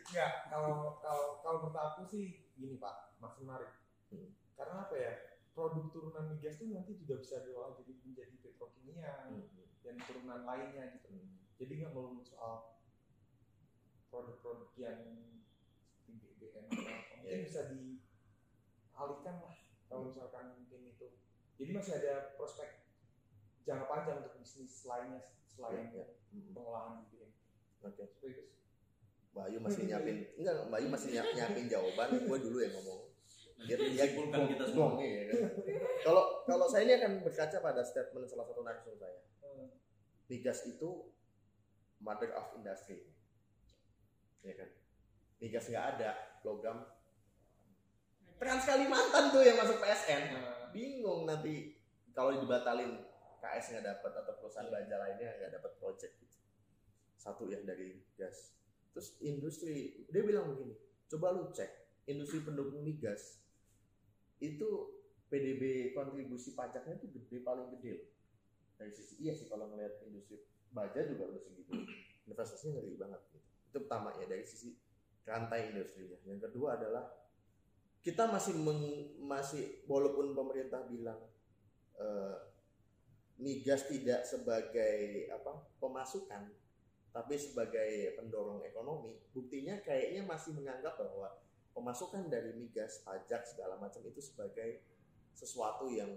Enggak, kalau kalau kalau menurut aku sih gini Pak, masih menarik. Hmm. Karena apa ya? Produk turunan migas itu nanti juga bisa diolah jadi menjadi petrokimia dan turunan lainnya gitu. Jadi nggak melulu soal produk-produk yang seperti BBM mungkin Iya. bisa dialihkan lah kalau misalkan mungkin itu. Jadi masih ada prospek jangka panjang untuk bisnis lainnya selain Iya, iya. pengolahan BBM. Oke. Seperti itu. Mbak Ayu masih nyiapin, enggak Mbak Ayu masih nyiap, nyiapin jawaban, gue dulu yang ngomong. Biar dia Simpulkan kita semua. iya. Kalau kalau saya ini akan berkaca pada statement salah satu narasumber saya. Hmm. Migas itu mother of industry. Ya kan? Migas nggak ada, logam. Trans Kalimantan tuh yang masuk PSN. Nah, Bingung nanti kalau dibatalin KS nggak dapat atau perusahaan Iya. baja lainnya nggak dapat project gitu. Satu yang dari gas. Terus industri, dia bilang begini, coba lu cek industri pendukung migas itu PDB kontribusi pajaknya itu gede paling gede dari sisi iya sih kalau ngeliat industri baja juga udah segitu. Investasinya ngeri banget gitu. itu pertama ya dari sisi rantai industrinya. Yang kedua adalah kita masih meng- masih walaupun pemerintah bilang eh, migas tidak sebagai apa pemasukan tapi sebagai pendorong ekonomi buktinya kayaknya masih menganggap bahwa pemasukan dari migas pajak segala macam itu sebagai sesuatu yang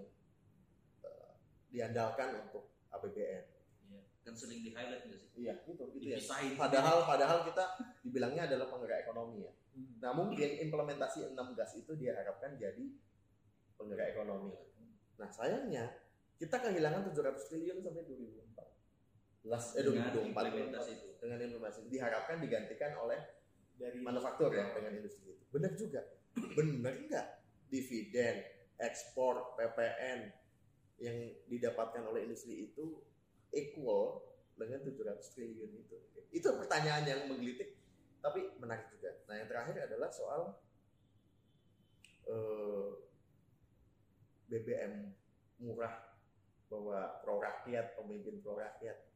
eh, diandalkan untuk APBN Iya. kan sering di highlight nggak sih? Iya itu itu ya padahal padahal kita dibilangnya adalah penggerak ekonomi ya. Hmm. nah mungkin implementasi 6 gas itu diharapkan jadi penggerak ekonomi. Nah sayangnya kita kehilangan 700 triliun sampai 2004 Las, eh dengan 2024 implementasi itu. Dengan implementasi diharapkan digantikan oleh dari manufaktur ya dengan industri itu. Benar juga. Benar nggak dividen, ekspor, PPN yang didapatkan oleh industri itu equal dengan 700 triliun itu. Itu pertanyaan yang menggelitik tapi menarik juga. Nah yang terakhir adalah soal eh, BBM murah bahwa pro rakyat, pemimpin pro rakyat.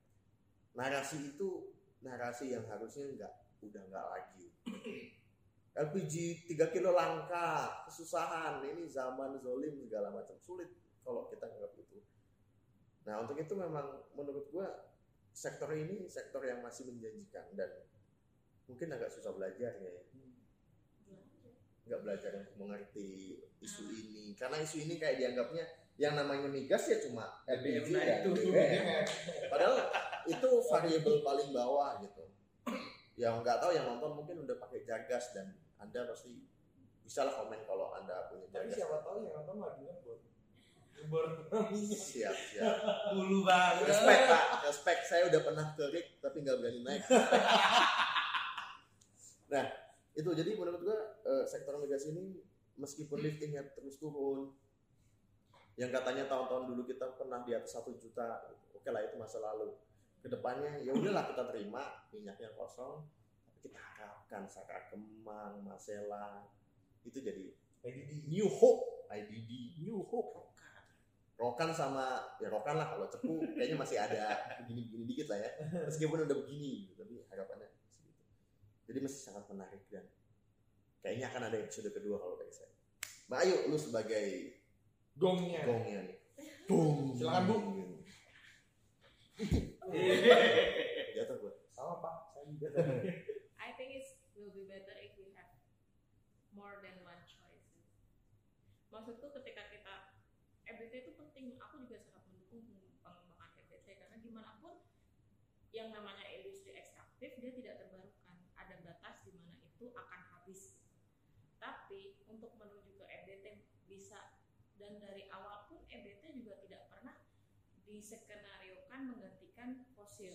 Narasi itu narasi yang harusnya nggak udah nggak lagi. LPG 3 kilo langka, kesusahan, ini zaman zolim segala macam sulit kalau kita nganggap itu. Nah untuk itu memang menurut gua sektor ini sektor yang masih menjanjikan dan mungkin agak susah belajar ya, nggak belajar untuk mengerti isu ini karena isu ini kayak dianggapnya yang namanya migas ya cuma LPG dan itu. BBM. Padahal itu variabel paling bawah gitu. Yang nggak tahu yang nonton mungkin udah pakai jagas dan anda pasti bisa lah komen kalau anda punya Tapi jagas. siapa tahu yang nonton lagi ngebor. Ngebor minyak. Siap siap. Dulu banget. Respect pak, respect. Saya udah pernah ke rig tapi nggak berani naik. nah itu jadi menurut gua eh, sektor migas ini meskipun liftingnya terus turun, yang katanya tahun-tahun dulu kita pernah di atas satu juta, oke lah itu masa lalu. Ke depannya ya udahlah kita terima minyaknya kosong, tapi kita harapkan Saka Kemang, Masela itu jadi IDD. New Hope, IDD, New Hope. Rokan sama ya Rokan lah kalau cepu kayaknya masih ada begini-begini dikit lah ya. Meskipun udah begini, tapi harapannya segitu. Jadi masih sangat menarik dan kayaknya akan ada episode kedua kalau dari saya. Mbak Ayu, lu sebagai Gongnya. gongnya nih. Tung. Silakan, Bu. Jatuh gue. Sama Pak. Saya juga. I think it will be better if we have more than one choices. Maksudku ketika kita EBT itu penting, aku juga sangat mendukung pengembangan EBT karena gimana pun yang namanya industri ekstraktif dia tidak terbarukan, ada batas di mana itu akan habis. Tapi untuk menuju ke EBT bisa dan dari awal pun EBT juga tidak pernah diskenariokan menggantikan fosil.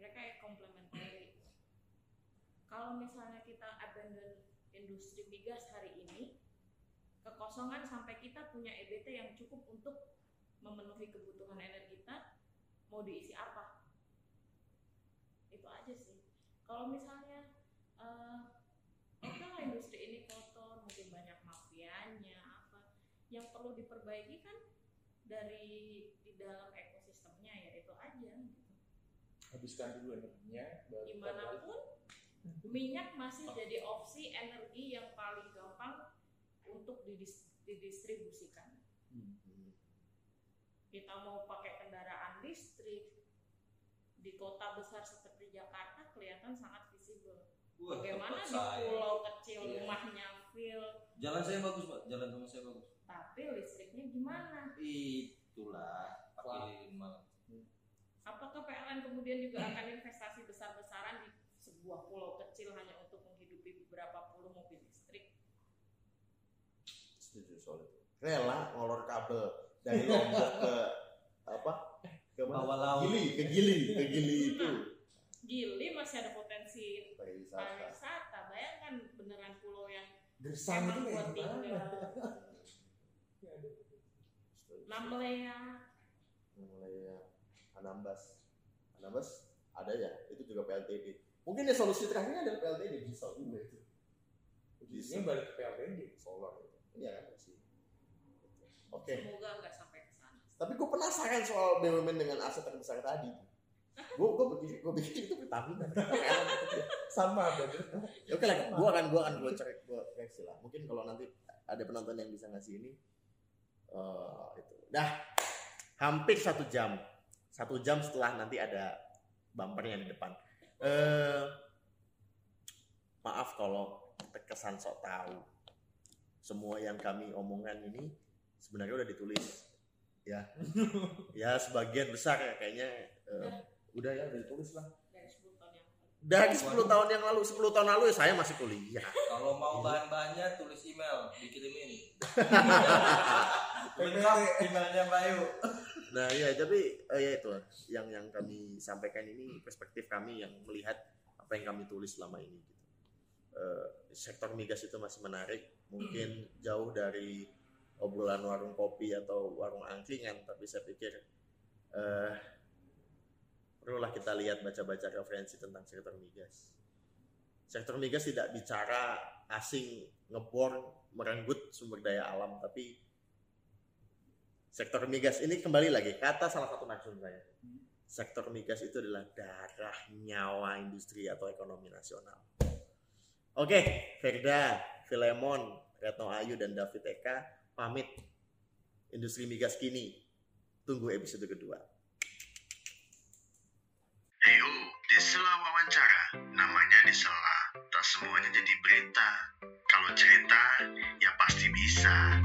Mereka ya complementary kalau misalnya kita abandon industri migas hari ini, kekosongan sampai kita punya EBT yang cukup untuk memenuhi kebutuhan energi kita, mau diisi apa? Itu aja sih. Kalau misalnya eh oke industri ini kotor, mungkin banyak mafianya apa, yang perlu diperbaiki kan dari di dalam itu aja. Gitu. Habiskan dulu energinya. Gimana pun minyak masih jadi opsi energi yang paling gampang untuk didis- didistribusikan. Kita mau pakai kendaraan listrik di kota besar seperti Jakarta kelihatan sangat visible. Wah, Bagaimana di saya. pulau kecil Iya. rumahnya feel, Jalan saya bagus pak, jalan rumah saya bagus. tapi listriknya gimana? Itulah pakai. Apakah PLN kemudian juga akan investasi besar-besaran di sebuah pulau kecil hanya untuk menghidupi beberapa puluh mobil listrik? Setuju soal itu. Rela ngolor kabel dari Lombok ke apa? Ke mana? Bawah laut. Gili, ke Gili, ke Gili itu. Gili masih ada potensi Pariwisata. pariwisata. Bayangkan beneran pulau yang Gersang emang buat tinggal. Ya, ada. Anambas. Anambas ada ya? Itu juga PLTD mungkin ya solusi terakhirnya adalah PLTD diesel juga itu. Ujungnya balik ke PLTD. solar itu. Iya kan sih oke. Semoga nggak sampai ke sana. tapi gue penasaran soal BUMN dengan aset terbesar tadi. Gue gue pikir gue pikir itu Pertamina. Sama bener. Ya oke lah gue akan gue akan gue cek gue koreksi lah. Mungkin kalau nanti ada penonton yang bisa ngasih ini eh itu. Dah hampir satu jam satu jam setelah nanti ada bumpernya di depan eh maaf kalau terkesan sok tahu semua yang kami omongkan ini sebenarnya udah ditulis ya ya sebagian besar ya kayaknya eh, udah ya udah ditulis lah Dari 10 tahun yang lalu. dari 10 tahun yang lalu 10 tahun lalu ya saya masih kuliah Kalau mau bahan-bahannya tulis email, dikirimin. PPT. Lengkap emailnya Bayu. Nah ya tapi eh, ya itu yang yang kami sampaikan ini perspektif kami yang melihat apa yang kami tulis selama ini. Gitu. Eh, sektor migas itu masih menarik, mungkin jauh dari obrolan warung kopi atau warung angkringan, tapi saya pikir eh, perlulah kita lihat baca-baca referensi tentang sektor migas. Sektor migas tidak bicara asing ngebor merenggut sumber daya alam, tapi Sektor migas ini kembali lagi kata salah satu narasumber saya. Sektor migas itu adalah darah nyawa industri atau ekonomi nasional. Oke, Ferda, Filemon, Retno Ayu dan David Eka pamit. Industri migas kini. Tunggu episode kedua. Heyo di sela wawancara, namanya di sela. Tak semuanya jadi berita. Kalau cerita, ya pasti bisa.